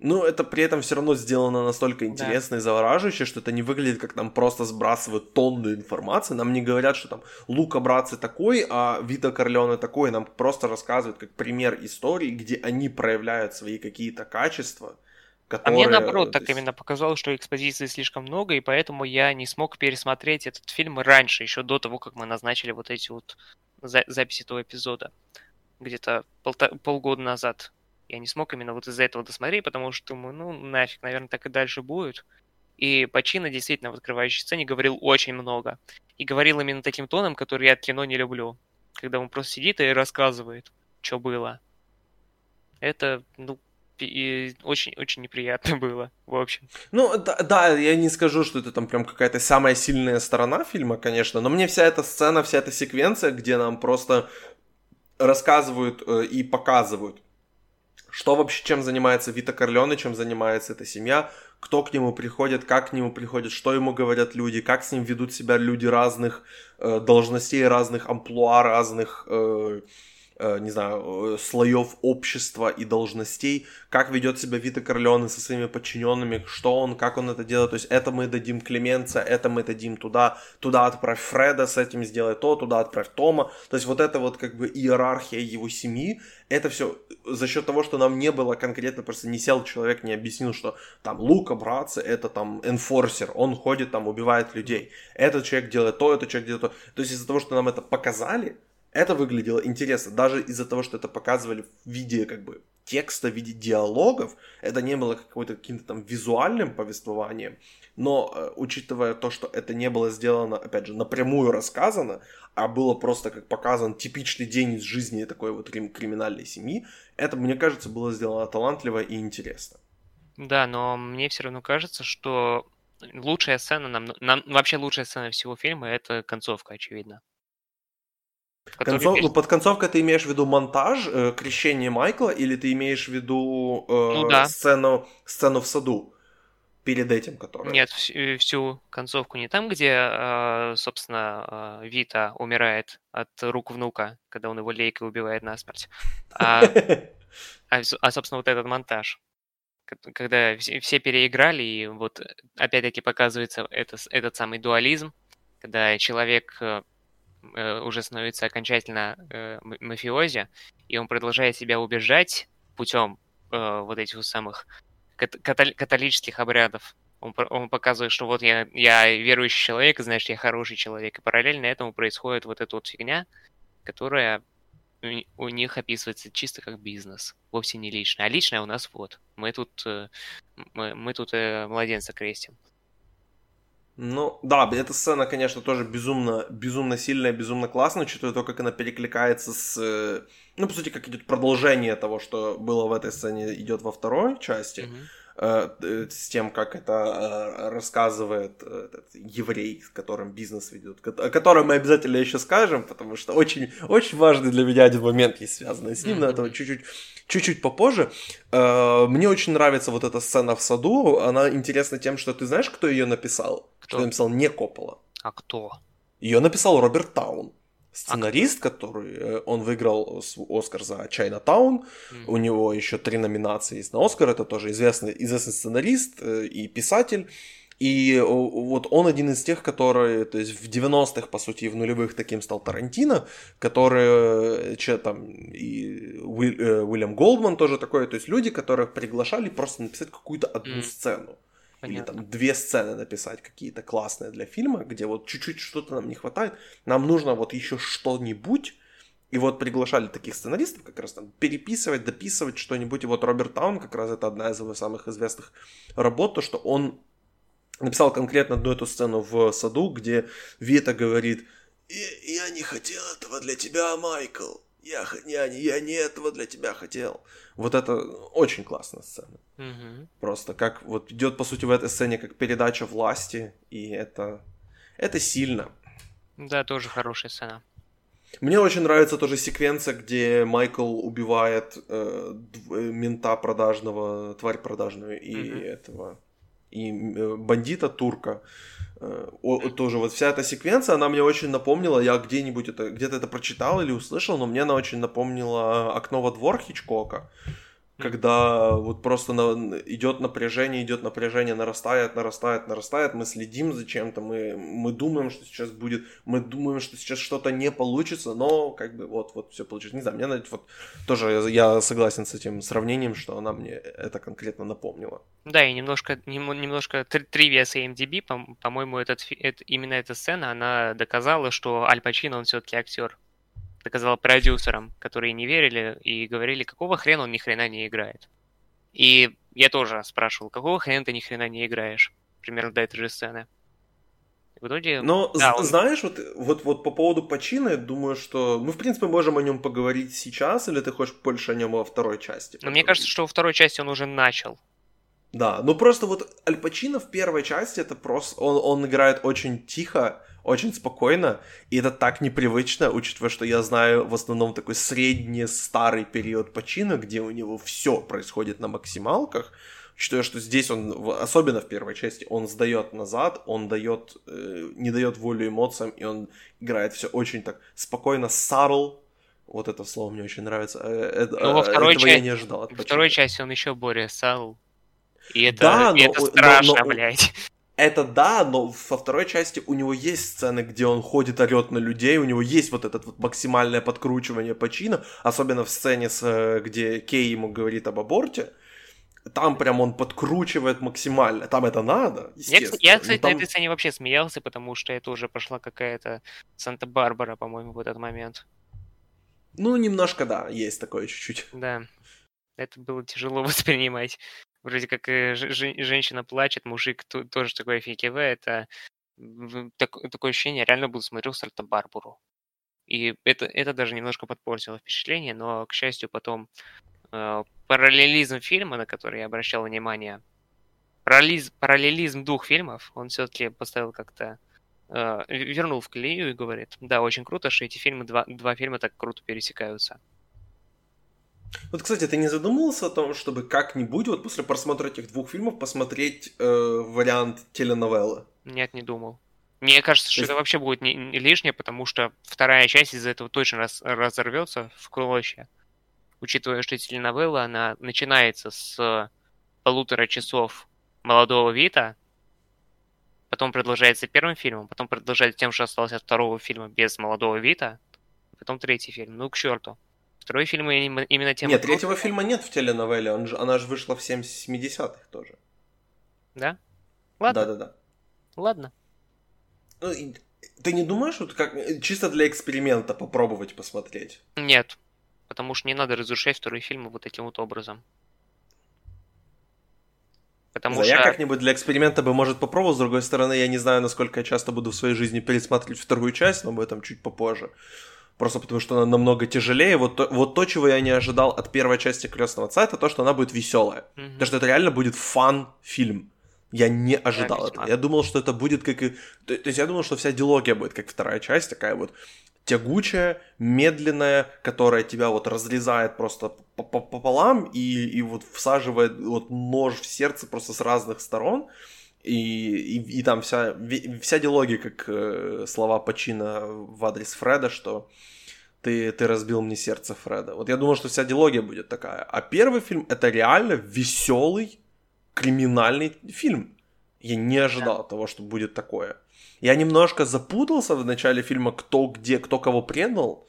Ну, это при этом все равно сделано настолько интересно да. и завораживающе, что это не выглядит как нам просто сбрасывают тонну информации. Нам не говорят, что там Лука Братцы такой, а Вита Корлеоне такой. Нам просто рассказывают как пример истории, где они проявляют свои какие-то качества. Которые... А мне наоборот так именно показалось, что экспозиции слишком много, и поэтому я не смог пересмотреть этот фильм раньше, еще до того, как мы назначили вот эти вот за- записи этого эпизода. Где-то полта- полгода назад я не смог именно вот из-за этого досмотреть, потому что ну нафиг, наверное, так и дальше будет. И Пачино действительно в открывающей сцене говорил очень много. И говорил именно таким тоном, который я от кино не люблю. Когда он просто сидит и рассказывает, что было. Это, ну, очень-очень неприятно было, в общем. Ну, да, да, я не скажу, что это там прям какая-то самая сильная сторона фильма, конечно, но мне вся эта сцена, вся эта секвенция, где нам просто рассказывают э, и показывают что вообще, чем занимается Вита Корлеоне, чем занимается эта семья, кто к нему приходит, как к нему приходит, что ему говорят люди, как с ним ведут себя люди разных э, должностей, разных амплуа, разных э, не знаю, э, слоев общества и должностей, как ведет себя Вита Корлеоне со своими подчиненными, что он, как он это делает, то есть это мы дадим Клеменца, это мы дадим туда, туда отправь Фреда с этим сделай то, туда отправь Тома, то есть вот это вот как бы иерархия его семьи, это все за счет того, что нам не было конкретно, просто не сел человек, не объяснил, что там Лука, братцы, это там энфорсер, он ходит там, убивает людей, этот человек делает то, этот человек делает то, то есть из-за того, что нам это показали, это выглядело интересно. Даже из-за того, что это показывали в виде как бы текста, в виде диалогов, это не было какой-то каким-то там визуальным повествованием, но э, учитывая то, что это не было сделано, опять же, напрямую рассказано, а было просто как показан типичный день из жизни такой вот криминальной семьи, это, мне кажется, было сделано талантливо и интересно. Да, но мне все равно кажется, что лучшая сцена, нам, нам вообще лучшая сцена всего фильма это концовка, очевидно. Концов... Ну, под концовкой ты имеешь в виду монтаж, э, крещение Майкла, или ты имеешь в виду э, ну, да. сцену, сцену в саду перед этим, которая... Нет, всю, всю концовку не там, где, э, собственно, э, Вита умирает от рук внука, когда он его лейкой убивает насмерть, а, а, а собственно, вот этот монтаж когда все переиграли, и вот опять-таки показывается это, этот самый дуализм, когда человек э, Э, уже становится окончательно э, мафиози, и он продолжает себя убежать путем э, вот этих самых католических обрядов. Он, он показывает, что вот я, я верующий человек, значит, я хороший человек. И параллельно этому происходит вот эта вот фигня, которая у них описывается чисто как бизнес, вовсе не личное. А личное у нас вот. Мы тут, мы, мы тут младенца крестим. Ну, да, эта сцена, конечно, тоже безумно, безумно сильная, безумно классная, учитывая то, как она перекликается с... Э, ну, по сути, как идет продолжение того, что было в этой сцене, идет во второй части. Mm-hmm. с тем, как это рассказывает этот еврей, с которым бизнес ведет, о котором мы обязательно еще скажем, потому что очень, очень важный для меня один момент есть связанный с ним, mm-hmm. но это чуть-чуть чуть-чуть попозже. Мне очень нравится вот эта сцена в саду. Она интересна тем, что ты знаешь, кто ее написал? Кто? Что написал не Коппола. А кто? Ее написал Роберт Таун. Сценарист, а который э, он выиграл Оскар за Чайнатаун. Mm-hmm. У него еще три номинации есть на Оскар. Это тоже известный, известный сценарист э, и писатель. И вот он один из тех, которые, то есть в 90-х, по сути, в нулевых таким стал Тарантино, который, че там, и Уиль, э, Уильям Голдман тоже такой, то есть люди, которых приглашали просто написать какую-то одну mm. сцену. Понятно. Или там две сцены написать какие-то классные для фильма, где вот чуть-чуть что-то нам не хватает, нам нужно вот еще что-нибудь, и вот приглашали таких сценаристов как раз там переписывать, дописывать что-нибудь. И вот Роберт Таун как раз это одна из его самых известных работ, то, что он написал конкретно одну эту сцену в саду, где Вита говорит, «Я не хотел этого для тебя, Майкл. Я, я, я не этого для тебя хотел. Вот это очень классная сцена. Мгм. Просто как вот идет, по сути, в этой сцене как передача власти, и это, это сильно. Да, тоже хорошая сцена. Мне очень нравится тоже секвенция, где Майкл убивает э, э, мента продажного, тварь продажную и Мгм. этого и э, бандита турка. О- тоже вот вся эта секвенция, она мне очень напомнила, я где-нибудь это где-то это прочитал или услышал, но мне она очень напомнила окно во двор Хичкока. Когда вот просто на- идет напряжение, идет напряжение, нарастает, нарастает, нарастает, мы следим за чем-то, мы, мы думаем, что сейчас будет, мы думаем, что сейчас что-то не получится, но как бы вот, вот все получится. Не знаю, мне знаете, вот тоже я согласен с этим сравнением, что она мне это конкретно напомнила. Да, и немножко, нем- немножко тр- тривия с AMDB, по- по-моему, этот, фи- эт- именно эта сцена, она доказала, что Аль Пачино, он все-таки актер. Доказала продюсерам, которые не верили и говорили, какого хрена он ни хрена не играет. И я тоже спрашивал, какого хрена ты ни хрена не играешь? Примерно до этой же сцены. В итоге... Но да, он- знаешь, вот, вот, вот по поводу Пачино, я думаю, что мы, в принципе, можем о нем поговорить сейчас, или ты хочешь больше о нем во второй части? Но мне кажется, что во второй части он уже начал. Да, ну просто вот Аль Пачино в первой части это просто... Он, он играет очень тихо, очень спокойно, и это так непривычно, учитывая, что я знаю в основном такой средний старый период Пачино, где у него все происходит на максималках, учитывая, что здесь он, особенно в первой части, он сдает назад, он дает, э, не дает волю эмоциям, и он играет все очень так спокойно, subtle, вот это слово мне очень нравится. Э, э, Ну, во э, второй этого я части- не ожидал Во второй части он еще более сал. И это, Да, и но- это но- страшно, но- блядь. Это да, но во второй части у него есть сцены, где он ходит, орет на людей, у него есть вот это вот максимальное подкручивание почина, особенно в сцене, с, э, где Кей ему говорит об аборте. Там прям он подкручивает максимально. Там это надо, Я, естественно. я, но кстати, там- на этой сцене вообще смеялся, потому что это уже пошла какая-то Санта-Барбара, по-моему, в этот момент. Ну, немножко, да, есть такое чуть-чуть. Да. Это было тяжело воспринимать. Вроде как э, женщина плачет, мужик то- тоже такой офигевает, в- так- такое ощущение, я реально был смотрел Санта-Барбару. И это, это даже немножко подпортило впечатление, но, к счастью, потом э, параллелизм фильма, на который я обращал внимание, параллелизм, параллелизм двух фильмов, он все-таки поставил как-то, э, вернул в колею и говорит, да, очень круто, что эти фильмы, два, два фильма так круто пересекаются. Вот, кстати, ты не задумывался о том, чтобы как-нибудь вот после просмотра этих двух фильмов посмотреть э, вариант теленовеллы? Нет, не думал. Мне кажется, что это вообще будет не, не лишнее, потому что вторая часть из-за этого точно раз, разорвется в клочья. Учитывая, что теленовелла, она начинается с полутора часов молодого Вита, потом продолжается первым фильмом, потом продолжается тем, что осталось от второго фильма без молодого Вита, потом третий фильм. Ну, к черту. Второй фильм им- именно тем... Нет, третьего крут- фильма нет в теленовелле, он же, она же вышла в 70-х тоже. Да? Ладно, Да-да-да. ладно. Ну, ты не думаешь, вот как чисто для эксперимента попробовать посмотреть? Нет, потому что не надо разрушать второй фильм вот таким вот образом. Потому знаю, что... Я как-нибудь для эксперимента бы, может, попробовал. С другой стороны, я не знаю, насколько я часто буду в своей жизни пересматривать вторую часть, но об этом чуть попозже. Просто потому, что она намного тяжелее. Вот то, вот то, чего я не ожидал от первой части Крестного Отца, это то, что она будет веселая. Потому что это реально будет фан-фильм. Я не ожидал весьма. этого. Я думал, что это будет как и... То, то есть я думал, что вся диалогия будет как вторая часть, такая вот тягучая, медленная, которая тебя вот разрезает просто по- по- пополам и, и вот всаживает вот нож в сердце просто с разных сторон. И, и, и там вся, вся диалогия, как э, слова Пачина в адрес Фреда, что ты, ты разбил мне сердце Фреда. Вот я думал, что вся диалогия будет такая. А первый фильм это реально веселый криминальный фильм. Я не ожидал того, что будет такое. Я немножко запутался в начале фильма, кто где, кто кого предал.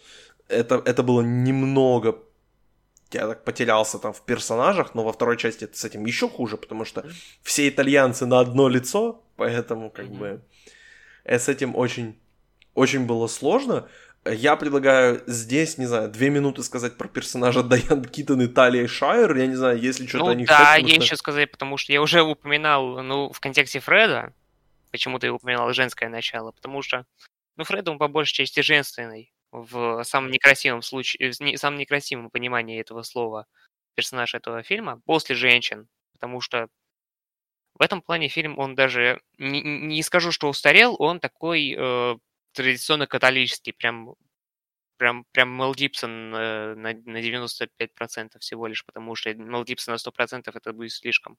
Это, это было немного... Я так потерялся там в персонажах, но во второй части это с этим еще хуже, потому что все итальянцы на одно лицо, поэтому как Мгм. бы э, с этим очень, очень было сложно. Я предлагаю здесь, не знаю, две минуты сказать про персонажа Дайан Китон и Талия Шайер. Я не знаю, если что-то Ну о них да, сказать, я что- еще сказать, потому что я уже упоминал, ну, в контексте Фреда, почему ты упоминал женское начало, потому что, ну, Фред, он по большей части женственный. В самом некрасивом случае, в самом некрасивом понимании этого слова персонаж этого фильма после женщин, потому что в этом плане фильм, он даже, не, не скажу, что устарел, он такой э, традиционно католический, прям, прям, прям Мел Гибсон э, на, на 95% всего лишь, потому что Мел Гибсон на 100% это будет слишком.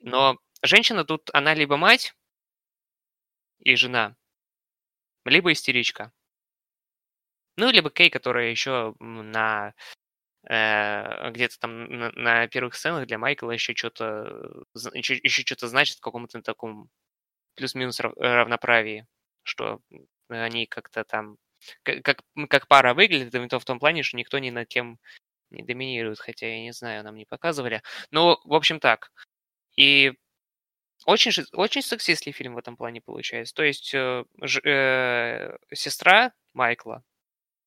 Но женщина тут, она либо мать и жена, либо истеричка. Ну, либо Кей, которая еще на э, где-то там на, на первых сценах для Майкла еще что-то еще, еще что-то значит в каком-то таком плюс-минус равноправии, что они как-то там как, как, пара выглядит, и в том плане, что никто ни над кем не доминирует, хотя я не знаю, нам не показывали. Но, в общем, так. И очень, очень сексистский фильм в этом плане получается. То есть э, э, сестра Майкла, э,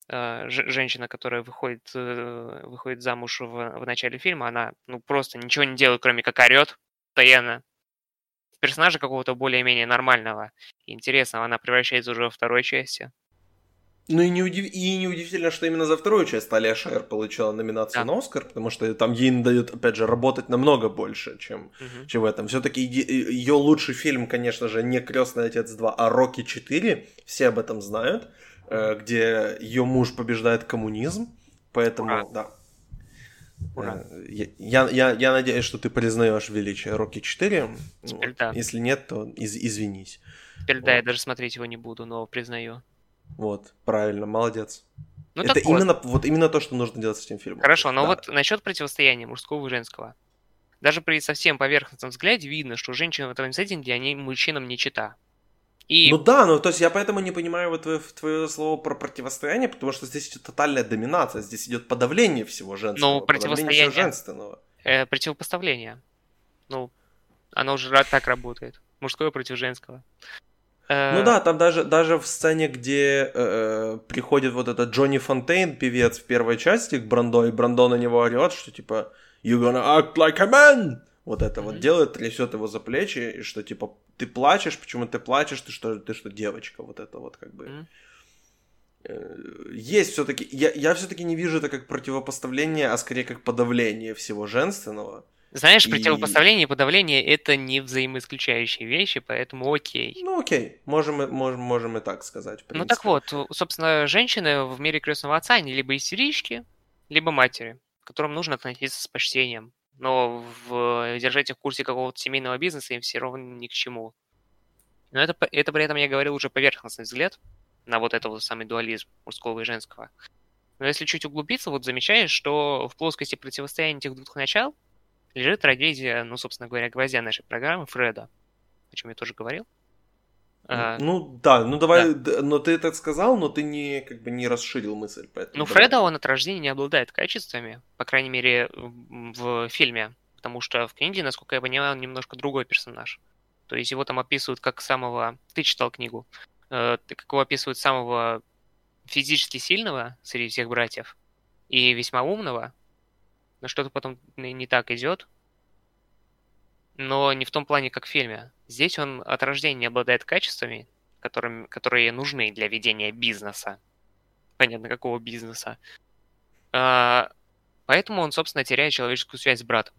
женщина, которая выходит, э, выходит замуж в, в начале фильма, она ну просто ничего не делает, кроме как орет постоянно. Персонажа какого-то более-менее нормального и интересного она превращается уже во второй части. Ну и, не удив... и неудивительно, что именно за вторую часть Талия Шайер получила номинацию да. на Оскар, потому что там ей дают, опять же, работать намного больше, чем, угу. чем в этом. Все-таки ее лучший фильм, конечно же, не Крестный отец 2, а Рокки 4. Все об этом знают. Где ее муж побеждает коммунизм. Поэтому, Ура. да. Ура. Э, я, я, я надеюсь, что ты признаешь величие Рокки 4. Теперь да. Если нет, то из, извинись. Теперь вот. да, я даже смотреть его не буду, но признаю. Вот, правильно, молодец. Ну, это именно, вот. вот именно то, что нужно делать с этим фильмом. Хорошо, но да. вот насчет противостояния мужского и женского. Даже при совсем поверхностном взгляде видно, что женщины в этом сеттинге, они мужчинам не чита. И... Ну да, ну то есть я поэтому не понимаю вот твое, твое слово про противостояние, потому что здесь идет тотальная доминация, здесь идет подавление всего женского, ну, противостояние, всего женственного. Э, противопоставление. Ну, оно уже так работает. Мужское против женского. Ну э, да, там даже, даже в сцене, где э, э, приходит вот этот Джонни Фонтейн, певец в первой части к Брандо, и Брандо на него орет, что типа «You gonna act like a man!» Вот это mm-hmm. вот делает, трясет его за плечи, и что типа «Ты плачешь, почему ты плачешь, ты что, ты что девочка?» Вот это вот как бы... Mm-hmm есть все-таки, я, я все-таки не вижу это как противопоставление, а скорее как подавление всего женственного. Знаешь, и... противопоставление и подавление это не взаимоисключающие вещи, поэтому окей. Ну окей, можем, можем, можем и так сказать. Ну так вот, собственно, женщины в мире крестного отца, они либо истерички, либо матери, к которым нужно относиться с почтением. Но в, держать их в курсе какого-то семейного бизнеса им все равно ни к чему. Но это, это при этом я говорил уже поверхностный взгляд на вот этот вот самый дуализм мужского и женского. Но если чуть углубиться, вот замечаешь, что в плоскости противостояния этих двух начал лежит трагедия, ну, собственно говоря, гвоздя нашей программы Фреда, о чем я тоже говорил. А, ну да, ну давай, да. но ты так сказал, но ты не как бы не расширил мысль. Поэтому ну Фреда он от рождения не обладает качествами, по крайней мере в фильме, потому что в книге, насколько я понимаю, он немножко другой персонаж. То есть его там описывают как самого... Ты читал книгу. Э, как его описывают самого физически сильного среди всех братьев и весьма умного, но что-то потом не так идет. Но не в том плане, как в фильме. Здесь он от рождения обладает качествами, которыми, которые нужны для ведения бизнеса. Понятно, какого бизнеса. А, поэтому он, собственно, теряет человеческую связь с братом.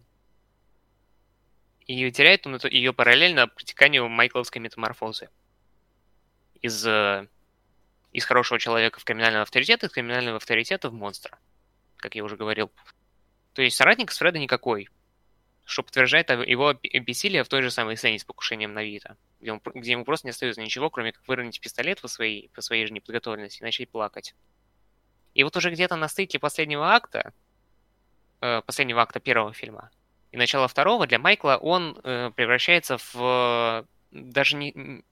И теряет он ее параллельно протеканию майкловской метаморфозы. Из, э, из хорошего человека в криминального авторитета, из криминального авторитета в монстра. Как я уже говорил. То есть соратник с Фреда никакой, что подтверждает его бессилие в той же самой сцене с покушением на Вита, где, он, где ему просто не остается ничего, кроме как выронить пистолет по своей, по своей же неподготовленности и начать плакать. И вот уже где-то на стыке последнего акта, э, последнего акта первого фильма и начала второго, для Майкла он э, превращается в... Даже не...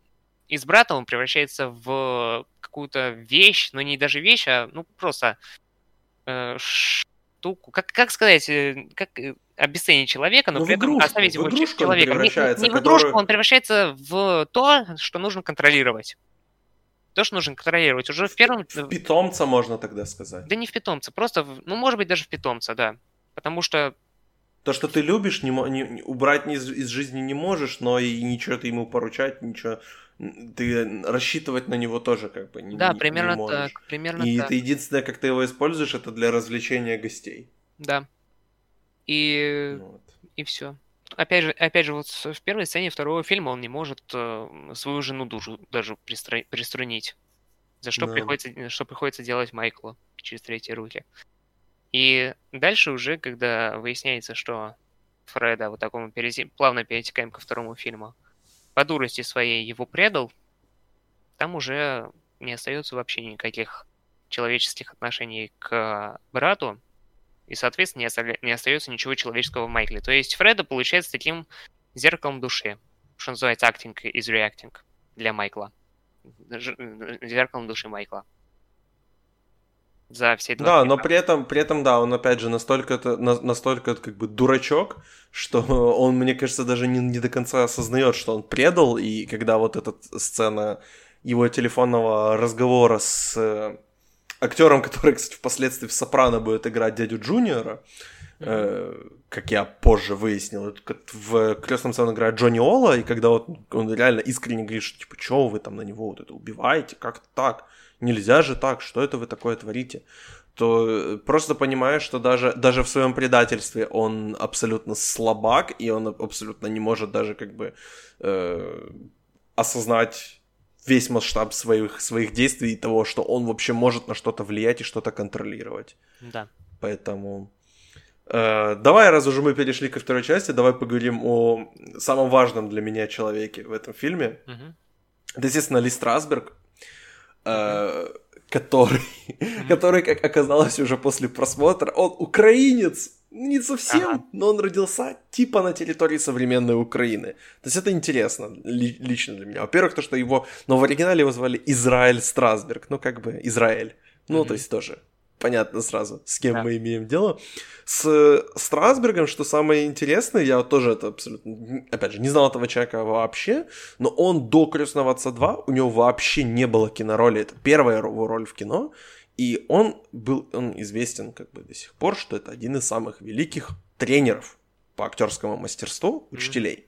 Из брата он превращается в какую-то вещь, но не даже вещь, а ну просто э, штуку. Как, как сказать, э, как э, обесценить человека, но ну, при этом игрушку, оставить его человеком. Не, не в игрушку, он превращается в то, что нужно контролировать. То, что нужно контролировать. Уже в первом... В питомца можно тогда сказать. Да не в питомца, просто, в... ну, может быть, даже в питомца, да. Потому что... То, что ты любишь, не, не, убрать из, из жизни не можешь, но и ничего ты ему поручать, ничего ты рассчитывать на него тоже как бы не, Да, не- примерно не можешь. так, примерно И так. это единственное, как ты его используешь, это для развлечения гостей. Да. И, Вот. и все. Опять же, опять же, вот в первой сцене второго фильма он не может э, свою жену душу даже пристро- приструнить. За что Да. приходится, что приходится делать Майклу через третьи руки. И дальше уже, когда выясняется, что Фреда, вот такому перезе- плавно перетекаем ко второму фильму, по дурости своей его предал, там уже не остается вообще никаких человеческих отношений к брату, и, соответственно, не, оставля- не остается ничего человеческого в Майкле. То есть Фреда получается таким зеркалом души, что называется acting is reacting для Майкла. Ж- Зеркалом души Майкла. За все Да, но при этом, при этом, да, он опять же настолько, настолько как бы дурачок, что он, мне кажется, даже не, не до конца осознает, что он предал, и когда вот эта сцена его телефонного разговора с э, актером, который, кстати, впоследствии в «Сопрано» будет играть дядю Джуниора, э, как я позже выяснил, в «Крестном отце» он играет Джонни Ола, и когда вот он реально искренне говорит, что типа, чё вы там на него вот это убиваете, как так, нельзя же так, что это вы такое творите, то э, просто понимаешь, что даже, даже в своем предательстве он абсолютно слабак, и он абсолютно не может даже как бы э, осознать весь масштаб своих, своих действий и того, что он вообще может на что-то влиять и что-то контролировать. Да. Поэтому э, давай, раз уже мы перешли ко второй части, давай поговорим о самом важном для меня человеке в этом фильме. Мгм. Это, естественно, Ли Страсберг, э, который, который, как оказалось уже после просмотра, он украинец, не совсем, Ага. но он родился типа на территории современной Украины. То есть это интересно ли- лично для меня. Во-первых, то, что его, но в оригинале его звали Израиль Страсберг, ну как бы Израиль. Ну, Мгм. то есть тоже понятно сразу, с кем Да. мы имеем дело. С Страсбергом, что самое интересное, я вот тоже это абсолютно, опять же, не знал этого человека вообще, но он до «Крестного отца 2», у него вообще не было кинороли, это первая его роль в кино, и он был, он известен как бы до сих пор, что это один из самых великих тренеров по актерскому мастерству, учителей.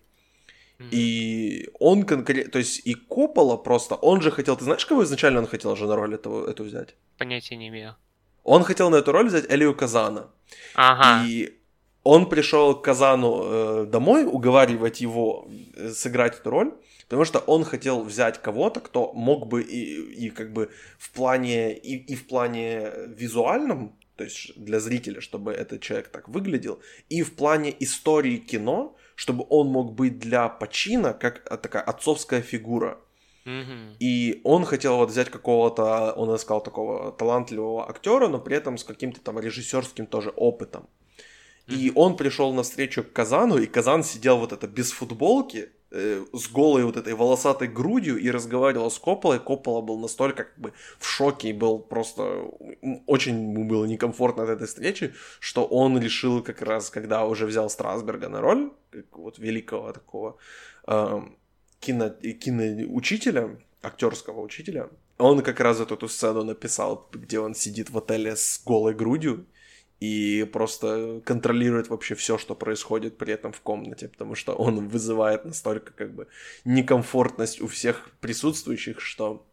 И он конкретно, то есть и Коппола просто, он же хотел, ты знаешь, кого изначально он хотел же на роль этого, эту взять? Понятия не имею. Он хотел на эту роль взять Элию Казана. Ага. И он пришел к Казану э, домой уговаривать его э, сыграть эту роль, потому что он хотел взять кого-то, кто мог бы и, и как бы в плане и, и в плане визуальном, то есть для зрителя, чтобы этот человек так выглядел, и в плане истории кино, чтобы он мог быть для Пачина как э, такая отцовская фигура. И он хотел вот взять какого-то, он искал такого талантливого актера, но при этом с каким-то там режиссерским тоже опытом. И он пришел на встречу к Казану, и Казан сидел вот это без футболки, с голой вот этой волосатой грудью и разговаривал с Копполой. Коппола был настолько как бы в шоке и был просто... Очень ему было некомфортно от этой встречи, что он решил как раз, когда уже взял Страсберга на роль, вот великого такого эм, кино, киноучителя, актерского учителя, он как раз вот эту сцену написал, где он сидит в отеле с голой грудью и просто контролирует вообще все, что происходит при этом в комнате, потому что он вызывает настолько как бы некомфортность у всех присутствующих, что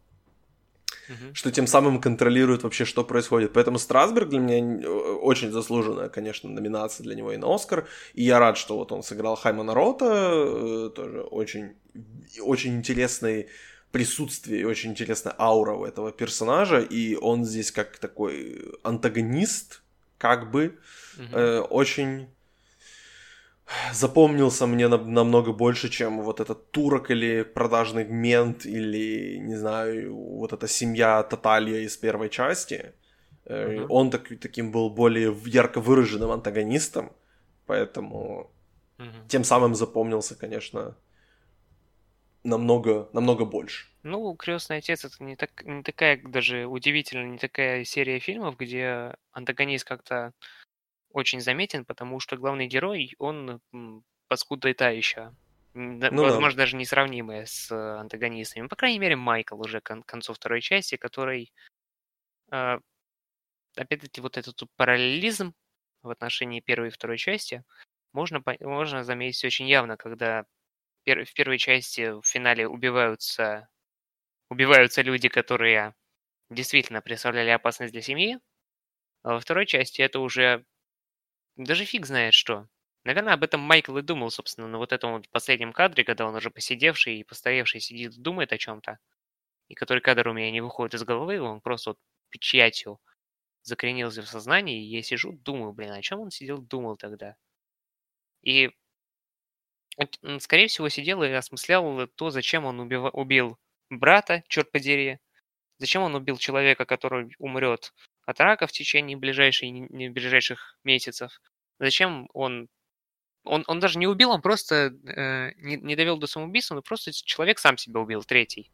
Мгм. что тем самым контролирует вообще, что происходит. Поэтому Страсберг для меня э, очень заслуженная, конечно, номинация для него и на Оскар. И я рад, что вот он сыграл Хаймана Рота, э, тоже очень, очень интересный присутствие и очень интересная аура у этого персонажа, и он здесь как такой антагонист, как бы, э, очень запомнился мне на- намного больше, чем вот этот турок или продажный мент, или, не знаю, вот эта семья Таталья из первой части. Мгм. Он так- таким был более ярко выраженным антагонистом, поэтому Мгм. тем самым запомнился, конечно, намного, намного больше. Ну, Крестный отец это не, так, не такая даже удивительно, не такая серия фильмов, где антагонист как-то очень заметен, потому что главный герой, он паскуда и та еще. Да, Ну да. Возможно, даже несравнимая с антагонистами. По крайней мере, Майкл уже к кон- концу второй части, который, э, опять-таки, вот этот параллелизм в отношении первой и второй части можно, можно заметить очень явно, когда в первой части в финале убиваются, убиваются люди, которые действительно представляли опасность для семьи, а во второй части это уже даже фиг знает что. Наверное, об этом Майкл и думал, собственно, на вот этом вот последнем кадре, когда он уже посидевший и постоявший сидит думает о чем-то, и который кадр у меня не выходит из головы, он просто вот печатью закоренился в сознании, и я сижу, думаю, блин, о чем он сидел, думал тогда. И, скорее всего, сидел и осмыслял то, зачем он убил, убил брата, черт подери, зачем он убил человека, который умрет от рака в течение ближайших, ближайших месяцев, зачем он он, он даже не убил, он просто э, не, не довел до самоубийства, но просто человек сам себя убил, третий.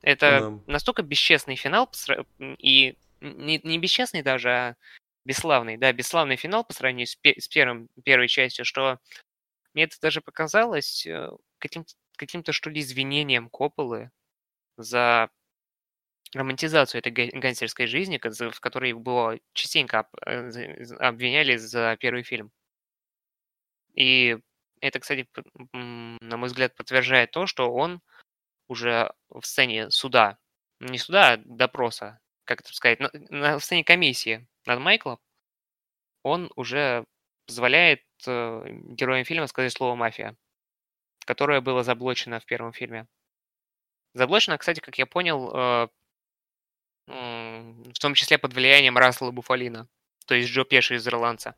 Это да. настолько бесчестный финал, и не, не бесчестный даже, а бесславный, да, бесславный финал по сравнению с, пе- с первым, первой частью, что мне это даже показалось э, каким-то, каким-то что ли извинением Копполы за романтизацию этой гангстерской жизни, в которой его частенько э, обвиняли за первый фильм. И это, кстати, на мой взгляд, подтверждает то, что он уже в сцене суда, не суда, а допроса, как это сказать, на, на в сцене комиссии над Майклом, он уже позволяет героям фильма сказать слово «мафия», которое было заблочено в первом фильме. Заблочено, кстати, как я понял, э, э, в том числе под влиянием Рассела Буфалина, то есть Джо Пеши из «Ирландца».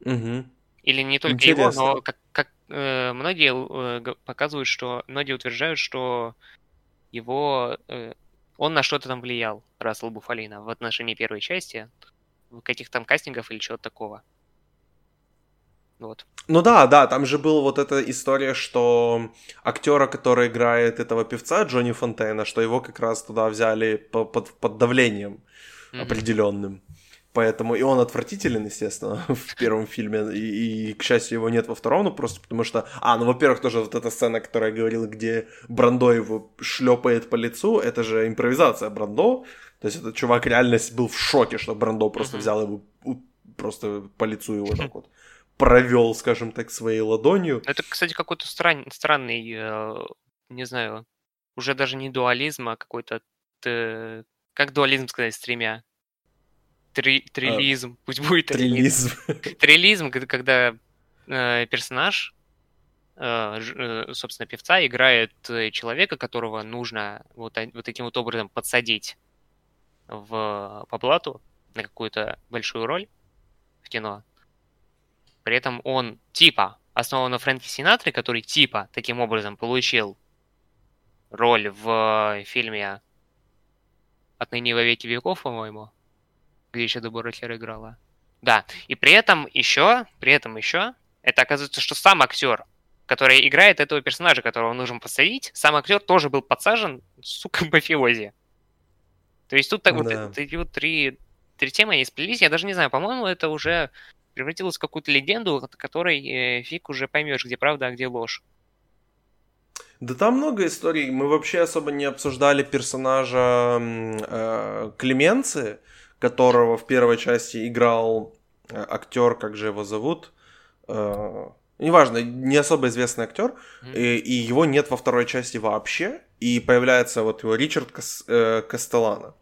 Угу. Или не только Интересно. его, но как, как э, многие э, показывают, что многие утверждают, что его э, он на что-то там влиял, Рассел Буфалина, в отношении первой части, в каких-то там кастингов или чего-то такого. Вот. Ну да, да, там же была вот эта история, что актера, который играет этого певца Джонни Фонтейна, что его как раз туда взяли по, под, под давлением mm-hmm. определенным. Поэтому и он отвратителен, естественно, в первом фильме, и, и, к счастью, его нет во втором, ну просто потому что... А, ну, во-первых, тоже вот эта сцена, которая я говорил, где Брандо его шлепает по лицу, это же импровизация Брандо, то есть этот чувак реально был в шоке, что Брандо просто взял его, просто по лицу его так вот провел, скажем так, своей ладонью. Это, кстати, какой-то стран... странный, э, не знаю, уже даже не дуализм, а какой-то... Как дуализм сказать с тремя? Три, трилизм, а, пусть будет трилизм. Трилизм, когда э, персонаж, э, э, собственно, певца играет э, человека, которого нужно вот, вот таким вот образом подсадить в, по плату на какую-то большую роль в кино. При этом он типа основан на Фрэнки Синатре, который типа таким образом получил роль в фильме «Отныне во веки веков», по-моему где еще Дебора Хер играла. Да, и при этом еще, при этом еще, это оказывается, что сам актер, который играет этого персонажа, которого нужно посадить, сам актер тоже был подсажен, сука, мафиози. То есть тут так да. вот эти вот три, три темы они сплелись, я даже не знаю, по-моему, это уже превратилось в какую-то легенду, от которой э, фиг уже поймешь, где правда, а где ложь. Да там много историй. Мы вообще особо не обсуждали персонажа э, Клеменции, которого в первой части играл э, актер, как же его зовут, э, неважно, не особо известный актер, mm-hmm. и, и его нет во второй части вообще, и появляется вот его Ричард Кас, э, Кастеллано.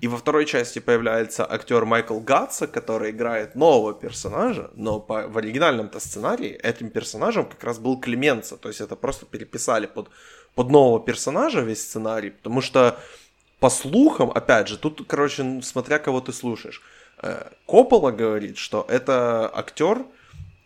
И во второй части появляется актер Майкл Гатса, который играет нового персонажа, но по, в оригинальном-то сценарии этим персонажем как раз был Клеменца, то есть это просто переписали под, под нового персонажа весь сценарий, потому что по слухам, опять же, тут, короче, смотря кого ты слушаешь, э, Коппола говорит, что это актер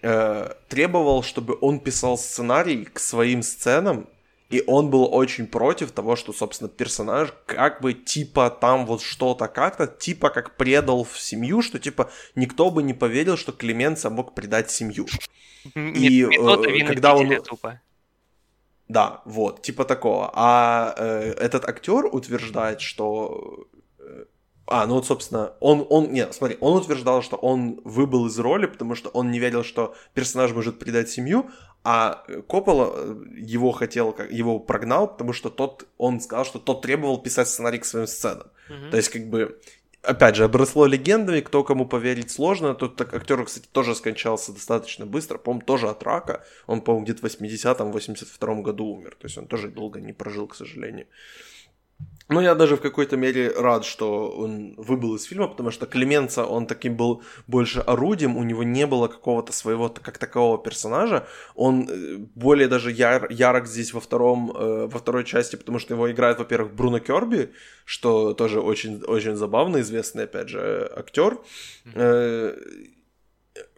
э, требовал, чтобы он писал сценарий к своим сценам, и он был очень против того, что, собственно, персонаж как бы типа там вот что-то как-то, типа как предал в семью, что типа никто бы не поверил, что Клеменца мог предать семью. И э, когда он... Тупо. Да, вот, типа такого. А э, этот актер утверждает, что... А, ну вот, собственно, он, он, нет, смотри, он утверждал, что он выбыл из роли, потому что он не верил, что персонаж может предать семью, а Коппола э, его хотел, его прогнал, потому что тот, он сказал, что тот требовал писать сценарий к своим сценам. Mm-hmm. То есть, как бы, опять же, обросло легендами, кто кому поверить сложно. Тут так, актер, кстати, тоже скончался достаточно быстро, по-моему, тоже от рака. Он, по-моему, где-то в 80-м, 82-м году умер. То есть он тоже долго не прожил, к сожалению. Ну, я даже в какой-то мере рад, что он выбыл из фильма, потому что Клеменца, он таким был больше орудием, у него не было какого-то своего как такового персонажа, он э, более даже яр, ярок здесь во, втором, э, во второй части, потому что его играет, во-первых, Бруно Керби, что тоже очень, очень забавно, известный, опять же, актер. Mm-hmm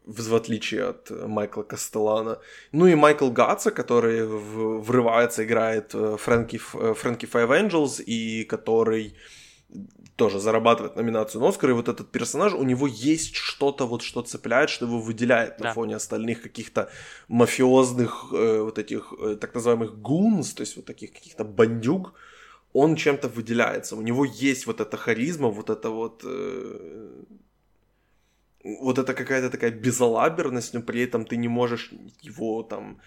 в отличие от Майкла Кастеллана. Ну и Майкл Гатса, который в, врывается, играет э, Фрэнки, э, Фрэнки Five Angels, и который тоже зарабатывает номинацию на Оскар, и вот этот персонаж, у него есть что-то, вот что цепляет, что его выделяет да. на фоне остальных каких-то мафиозных, э, вот этих э, так называемых гунс, то есть вот таких каких-то бандюг, он чем-то выделяется, у него есть вот эта харизма, вот это вот... Э, вот это какая-то такая безалаберность, но при этом ты не можешь его там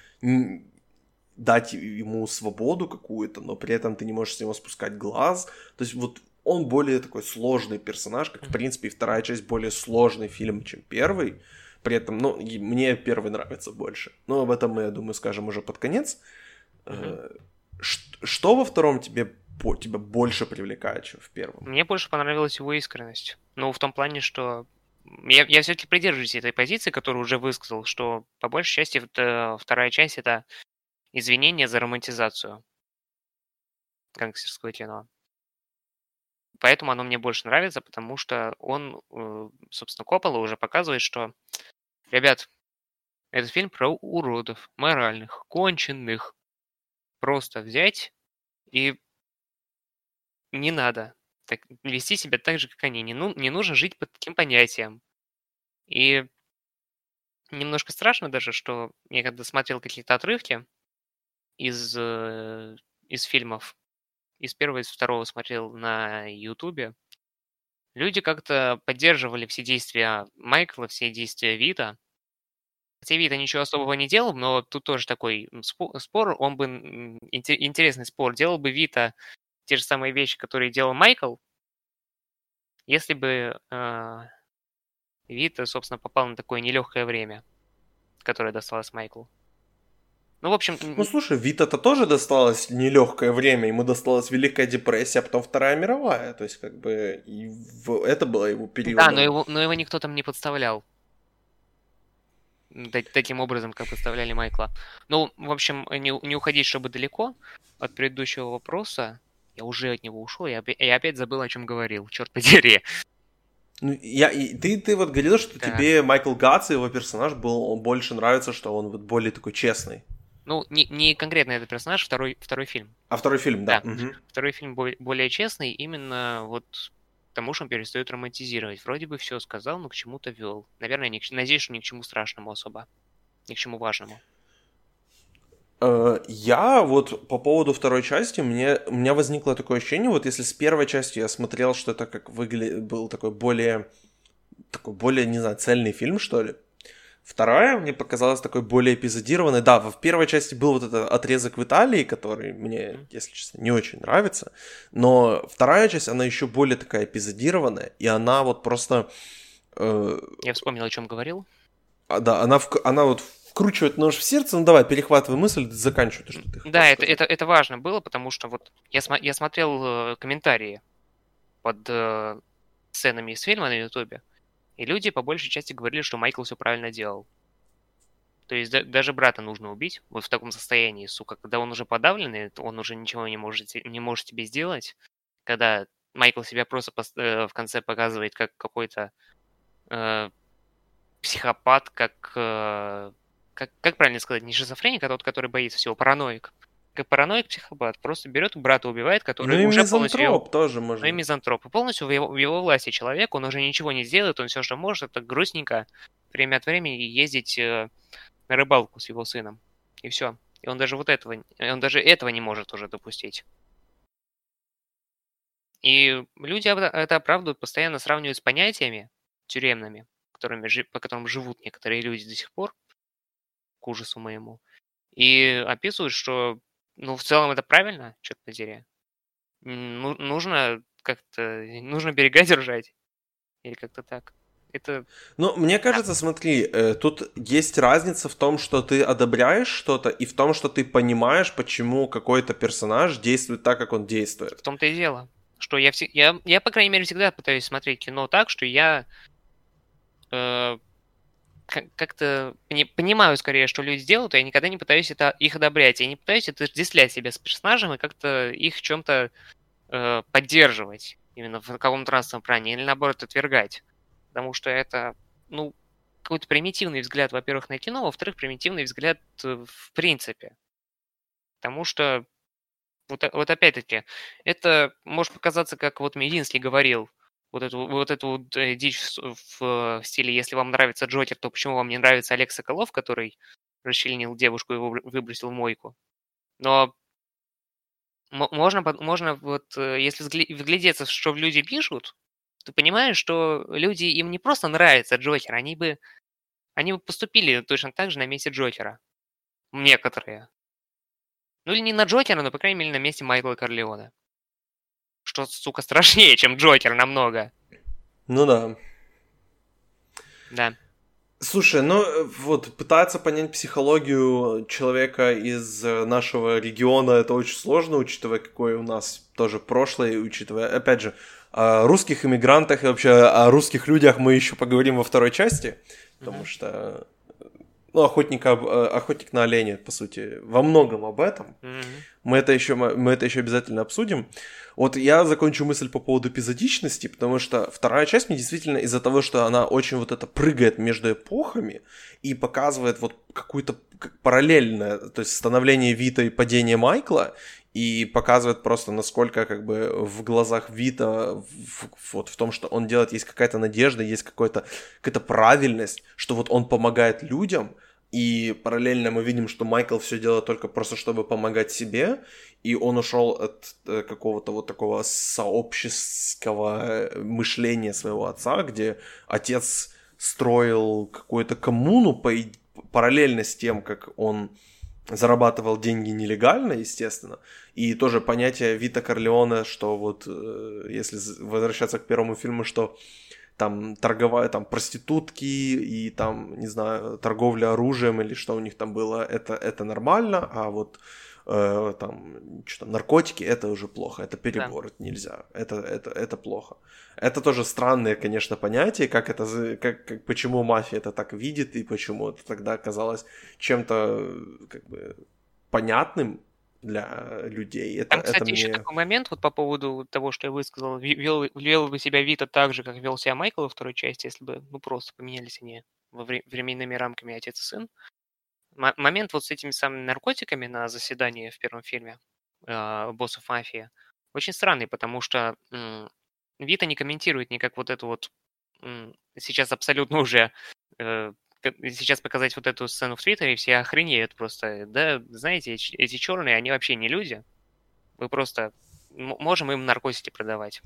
дать ему свободу какую-то, но при этом ты не можешь с него спускать глаз. То есть вот он более такой сложный персонаж, как в принципе и вторая часть более сложный фильм, чем первый. При этом, ну, мне первый нравится больше. Но об этом мы, я думаю, скажем уже под конец. Mm-hmm. Что во втором тебе тебя больше привлекает, чем в первом? Мне больше понравилась его искренность. Ну, в том плане, что я, я все-таки придерживаюсь этой позиции, которую уже высказал, что по большей части это, вторая часть это извинение за романтизацию гангстерского кино. Поэтому оно мне больше нравится, потому что он, э, собственно, Коппола уже показывает, что, ребят, этот фильм про уродов, моральных, конченных. Просто взять и не надо так, вести себя так же, как они. Не, ну, не нужно жить по таким понятиям. И немножко страшно даже, что я когда смотрел какие-то отрывки из, э, из фильмов, из первого из второго смотрел на Ютубе, люди как-то поддерживали все действия Майкла, все действия Вита. Хотя Вита ничего особого не делал, но тут тоже такой спор, он бы, интересный спор, делал бы Вита те же самые вещи, которые делал Майкл, если бы э, Вита, собственно, попал на такое нелегкое время, которое досталось Майклу. Ну, в общем... Ну, слушай, Вита-то тоже досталось нелегкое время. Ему досталась Великая депрессия, а потом Вторая мировая. То есть, как бы, это было его период. Да, но его, но его никто там не подставлял. Таким образом, как подставляли Майкла. Ну, в общем, не, не уходить, чтобы далеко от предыдущего вопроса. Я уже от него ушел, я, я опять забыл, о чем говорил, черт подери. Ну, я, и, ты, ты вот говорил, что да. тебе Майкл Гатс, его персонаж, был, он больше нравится, что он вот более такой честный. Ну, не, не конкретно этот персонаж, второй, второй фильм. А второй фильм, да. да. Угу. Второй фильм более, более честный, именно вот потому что он перестает романтизировать. Вроде бы все сказал, но к чему-то вел. Наверное, не, надеюсь, что ни к чему страшному особо. Ни к чему важному. Э, я вот по поводу второй части, мне, у меня возникло такое ощущение, вот если с первой части я смотрел, что это как выглядит, был такой более, такой более, не знаю, цельный фильм, что ли. Вторая мне показалась такой более эпизодированной. Да, в первой части был вот этот отрезок в Италии, который мне, если честно, не очень нравится. Но вторая часть, она еще более такая эпизодированная, и она вот просто... Э... Я вспомнил, о чем говорил. А, да, она, в, она вот вкручивать нож в сердце. Ну давай, перехватывай мысль, заканчивай то, что ты Да, это, это, это важно было, потому что вот я, см- я смотрел э, комментарии под э, сценами из фильма на Ютубе, и люди по большей части говорили, что Майкл все правильно делал. То есть да, даже брата нужно убить вот в таком состоянии, сука, когда он уже подавленный, он уже ничего не может, не может тебе сделать, когда Майкл себя просто э, в конце показывает как какой-то э, психопат, как э, как, как правильно сказать, не шизофреник, а тот, который боится всего, параноик. Как параноик-психопат просто берет брата убивает, который ну, уже полностью... Его... тоже можно. Ну и мизантроп. И полностью в его, в его власти человек, он уже ничего не сделает, он все, что может, это грустненько время от времени ездить э, на рыбалку с его сыном. И все. И он даже вот этого, он даже этого не может уже допустить. И люди это оправдывают, постоянно сравнивают с понятиями тюремными, которыми, по которым живут некоторые люди до сих пор к ужасу моему. И описывают, что, ну, в целом это правильно, черт подери. Ну, нужно как-то, нужно берега держать. Или как-то так. Это... Ну, мне кажется, смотри, э, тут есть разница в том, что ты одобряешь что-то, и в том, что ты понимаешь, почему какой-то персонаж действует так, как он действует. В том-то и дело. Что я, вс... я, я, по крайней мере, всегда пытаюсь смотреть кино так, что я э, как-то понимаю скорее, что люди делают, я никогда не пытаюсь это их одобрять. Я не пытаюсь отождествлять себя с персонажем и как-то их чем-то э, поддерживать именно в каком-то разном плане, или наоборот отвергать потому что это, ну, какой-то примитивный взгляд, во-первых, на кино, во-вторых, примитивный взгляд э, в принципе. Потому что, вот, вот опять-таки, это может показаться, как вот Мединский говорил, вот эту вот, эту вот э, дичь в, в стиле «если вам нравится Джокер, то почему вам не нравится Олег Соколов, который расчленил девушку и выбросил в мойку?» Но можно, можно вот, э, если вглядеться, что люди пишут, ты понимаешь, что люди, им не просто нравится Джокер, они бы, они бы поступили точно так же на месте Джокера. Некоторые. Ну или не на Джокера, но, по крайней мере, на месте Майкла Корлеона. Что, сука, страшнее, чем Джокер намного. Ну да. Да. Слушай, ну вот пытаться понять психологию человека из э, нашего региона это очень сложно, учитывая какое у нас тоже прошлое, учитывая, опять же, о русских иммигрантах и вообще о русских людях мы еще поговорим во второй части, потому что ну, охотник, э, охотник на оленя, по сути, во многом об этом. Мы это еще мы это еще обязательно обсудим. Вот я закончу мысль по поводу эпизодичности, потому что вторая часть мне действительно из-за того, что она очень вот это прыгает между эпохами и показывает вот какую-то параллельное, то есть становление Вита и падение Майкла, и показывает просто, насколько как бы в глазах Вита, в, вот в том, что он делает, есть какая-то надежда, есть какая-то какая-то правильность, что вот он помогает людям, и параллельно мы видим, что Майкл все делает только просто, чтобы помогать себе, и он ушел от э, какого-то вот такого сообщеского мышления своего отца, где отец строил какую-то коммуну по, параллельно с тем, как он зарабатывал деньги нелегально, естественно, и тоже понятие Вита Корлеона, что вот, э, если возвращаться к первому фильму, что там торговая, там проститутки и там, не знаю, торговля оружием или что у них там было, это, это нормально, а вот э, там, что там, наркотики, это уже плохо, это перебор, да. это нельзя, это, это, это плохо. Это тоже странные, конечно, понятия, как это, как, как, почему мафия это так видит и почему это тогда казалось чем-то как бы понятным, для людей. Это, Там, кстати, это еще мне... такой момент вот по поводу того, что я высказал. Вел, вел бы себя Вита так же, как вел себя Майкл во второй части, если бы ну просто поменялись они во вре- временными рамками отец и сын. Момент вот с этими самыми наркотиками на заседании в первом фильме э, боссов мафии очень странный, потому что м- Вита не комментирует никак вот эту вот м- сейчас абсолютно уже э, сейчас показать вот эту сцену в Твиттере, все охренеют просто. Да, знаете, эти черные, они вообще не люди. Мы просто можем им наркотики продавать.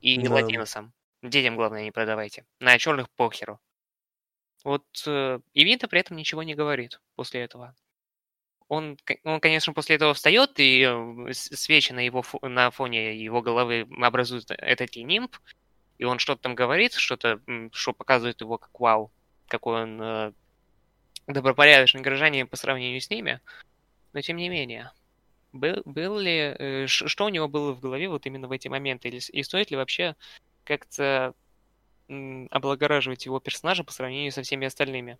И да. латиносам. Детям, главное, не продавайте. На черных похеру. Вот э, и Винта при этом ничего не говорит после этого. Он, он, конечно, после этого встает, и э, свечи на, его, на фоне его головы образуют этот нимб, и он что-то там говорит, что-то, что показывает его как вау какой он э, добропорядочный гражданин по сравнению с ними, но тем не менее, был, был ли, э, что у него было в голове вот именно в эти моменты, или, и стоит ли вообще как-то облагораживать его персонажа по сравнению со всеми остальными?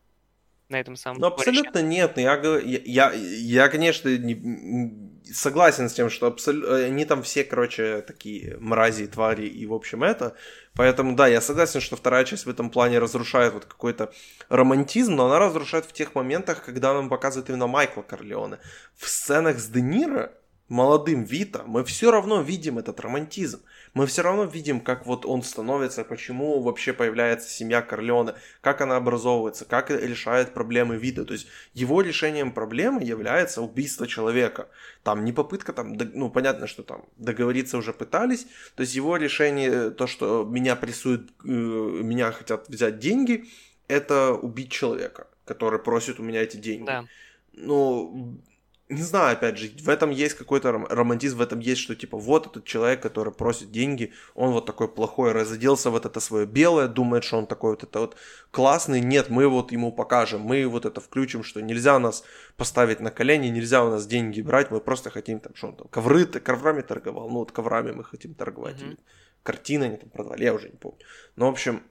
на этом самом Ну, абсолютно нет. Я, я, я, конечно, не, согласен с тем, что абсолютно, они там все, короче, такие мрази, твари и, в общем, это. Поэтому, да, я согласен, что вторая часть в этом плане разрушает вот какой-то романтизм, но она разрушает в тех моментах, когда нам показывает именно Майкла Корлеоне. В сценах с Де Ниро, молодым Вита, мы все равно видим этот романтизм мы все равно видим, как вот он становится, почему вообще появляется семья Корлеона, как она образовывается, как решает проблемы вида. То есть его решением проблемы является убийство человека. Там не попытка, там, ну понятно, что там договориться уже пытались. То есть его решение, то, что меня прессуют, э, меня хотят взять деньги, это убить человека, который просит у меня эти деньги. Да. Ну, не знаю, опять же, в этом есть какой-то романтизм, в этом есть, что типа вот этот человек, который просит деньги, он вот такой плохой, разоделся вот это свое белое, думает, что он такой вот это вот классный. Нет, мы вот ему покажем, мы вот это включим, что нельзя нас поставить на колени, нельзя у нас деньги брать, мы просто хотим там, что он там, ковры, коврами торговал, ну вот коврами мы хотим торговать, mm-hmm. картины они там продавали, я уже не помню. Но, в общем,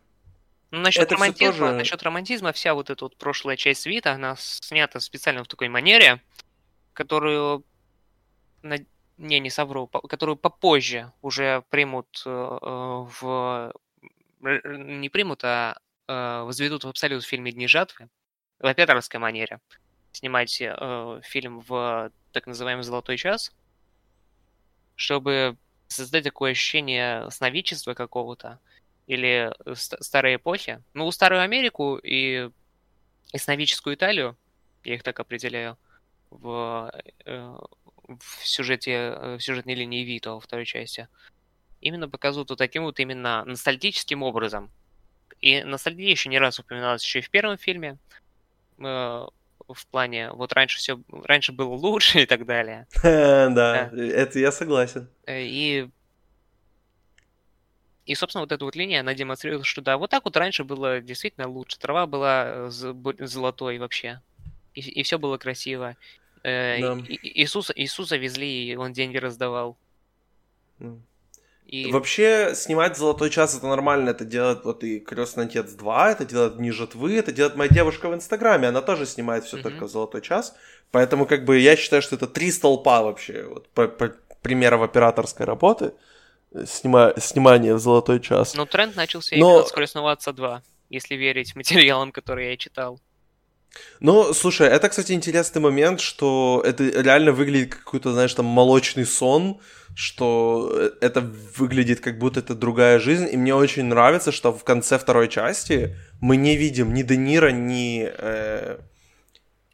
ну, насчет, романтизма, тоже... насчет романтизма, вся вот эта вот прошлая часть свита, она снята специально в такой манере, которую, не, не совру, которую попозже уже примут э, в... Не примут, а э, возведут в абсолют в фильме «Дни жатвы» в операторской манере. Снимать э, фильм в так называемый «Золотой час», чтобы создать такое ощущение сновидчества какого-то или старой эпохи. Ну, старую Америку и, и сновидческую Италию, я их так определяю, в, э, в сюжете, э, в сюжетной линии Вито во второй части, именно показывают вот таким вот именно ностальгическим образом. И ностальгия еще не раз упоминалась еще и в первом фильме, э, в плане, вот раньше все, раньше было лучше и так далее. Да, это я согласен. И и, собственно, вот эта вот линия, она демонстрирует, что да, вот так вот раньше было действительно лучше. Трава была золотой вообще. И, и все было красиво. Э, да. Иисуса, Иисуса везли, и он деньги раздавал. И... Вообще, снимать «Золотой час» это нормально, это делает вот и «Крестный отец 2», это делает «Дни жатвы», это делает моя девушка в Инстаграме, она тоже снимает все mm-hmm. только в «Золотой час», поэтому как бы я считаю, что это три столпа вообще, вот, по, по примеров операторской работы, снима, снимание в «Золотой час». Ну, тренд начался Но... именно с «Крестного отца 2», если верить материалам, которые я читал. Ну, слушай, это, кстати, интересный момент, что это реально выглядит как какой-то, знаешь, там молочный сон, что это выглядит как будто это другая жизнь, и мне очень нравится, что в конце второй части мы не видим ни Де Ниро, ни, э,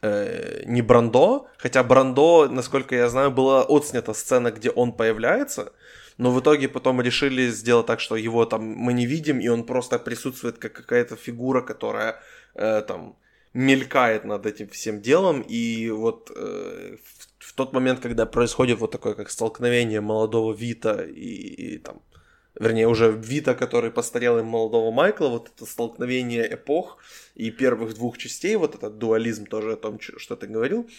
э, ни Брандо, хотя Брандо, насколько я знаю, была отснята сцена, где он появляется, но в итоге потом решили сделать так, что его там мы не видим, и он просто присутствует как какая-то фигура, которая э, там мелькает над этим всем делом, и вот э, в, тот момент, когда происходит вот такое как столкновение молодого Вита и, и там, вернее, уже Вита, который постарел, и молодого Майкла, вот это столкновение эпох и первых двух частей, вот этот дуализм тоже о том, что ты говорил,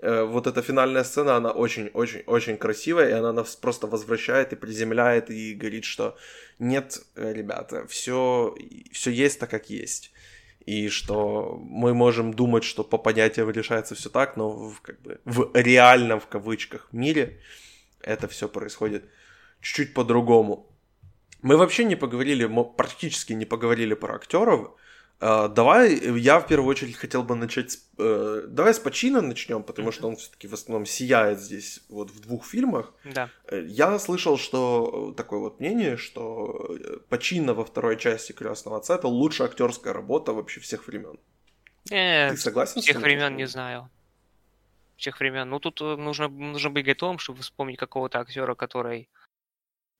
э, вот эта финальная сцена, она очень-очень-очень красивая, и она нас просто возвращает и приземляет, и говорит, что нет, э, ребята, все, все есть так, как есть и что мы можем думать, что по понятиям решается все так, но в, как бы, в реальном, в кавычках, мире это все происходит чуть-чуть по-другому. Мы вообще не поговорили, мы практически не поговорили про актеров, давай, я в первую очередь хотел бы начать с... Uh, давай с Пачино начнем, потому mm-hmm. что он все-таки в основном сияет здесь вот в двух фильмах. Да. Uh, я слышал, что такое вот мнение, что Пачино во второй части Крестного отца это лучшая актерская работа вообще всех времен. Э, Ты согласен? Всех времен не знаю. Всех времен. Ну тут э, нужно, нужно быть готовым, чтобы вспомнить какого-то актера, который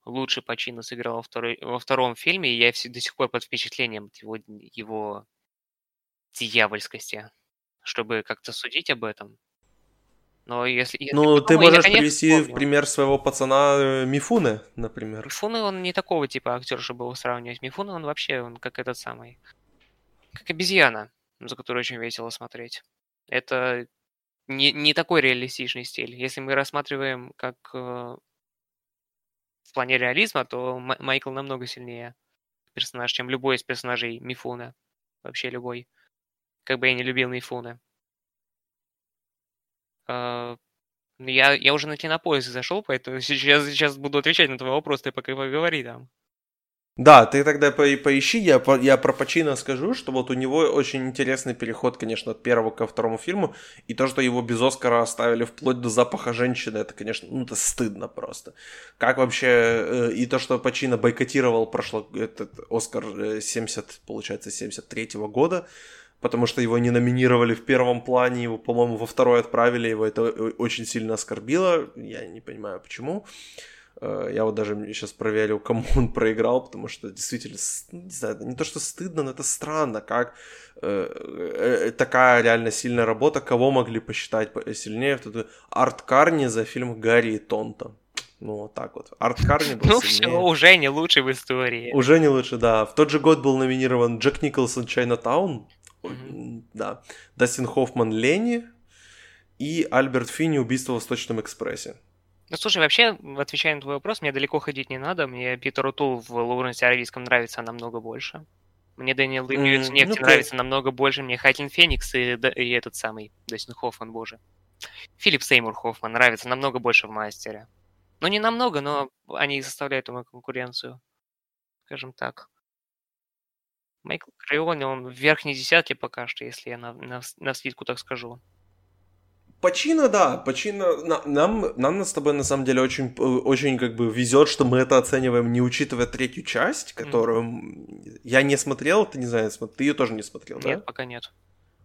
лучше Пачино сыграл во, второй, во втором фильме, и я до сих пор под впечатлением его, его дьявольскости, чтобы как-то судить об этом. Но если... если ну, ты можешь я, привести в пример своего пацана э, Мифуны, например. Мифуны, он не такого типа актер, чтобы его сравнивать. Мифуны, он вообще, он как этот самый... Как обезьяна, за которой очень весело смотреть. Это не, не такой реалистичный стиль. Если мы рассматриваем как э, в плане реализма, то Майкл намного сильнее персонаж, чем любой из персонажей Мифуна. Вообще любой. Как бы я не любил Мифуна. Uh, я, я уже на кинопоиск зашел, поэтому сейчас, сейчас буду отвечать на твой вопрос, ты пока поговори там. Да, ты тогда по поищи, я, по, я про Пачино скажу, что вот у него очень интересный переход, конечно, от первого ко второму фильму, и то, что его без Оскара оставили вплоть до запаха женщины, это, конечно, ну, это стыдно просто. Как вообще, э, и то, что Пачино бойкотировал прошло, этот Оскар 70, э, получается, 73-го года, потому что его не номинировали в первом плане, его, по-моему, во второй отправили, его это очень сильно оскорбило, я не понимаю почему. Э, я вот даже сейчас проверил, кому он проиграл, потому что действительно, не знаю, не то что стыдно, но это странно, как э, такая реально сильная работа, кого могли посчитать сильнее, Арт Карни за фильм Гарри и Тонто. Ну, вот так вот. Арт Карни был Ну, сильнее. все, уже не лучший в истории. Уже не лучше, да. В тот же год был номинирован Джек Николсон Чайнатаун, mm-hmm. да, Дастин Хоффман Лени и Альберт Финни Убийство в Восточном экспрессе. Ну, слушай, вообще, отвечая на твой вопрос, мне далеко ходить не надо. Мне Питер О'Тул в Лоуренсе Аравийском нравится намного больше. Мне Дэниел Дэй-Льюис mm, нефти ну, нравится намного больше. Мне Хоакин Феникс и, и этот самый Дастин Хоффман, боже. Филипп Сеймур Хоффман нравится намного больше в мастере. Ну, не намного, но они составляют ему конкуренцию, скажем так. Майкл Крайони, он в верхней десятке пока что, если я на, на, на скидку так скажу. Почина, да, почина. Нам, нам с тобой на самом деле очень, очень как бы везет, что мы это оцениваем, не учитывая третью часть, которую mm. я не смотрел, ты не знаю, ты ее тоже не смотрел, нет, да? Нет, пока нет.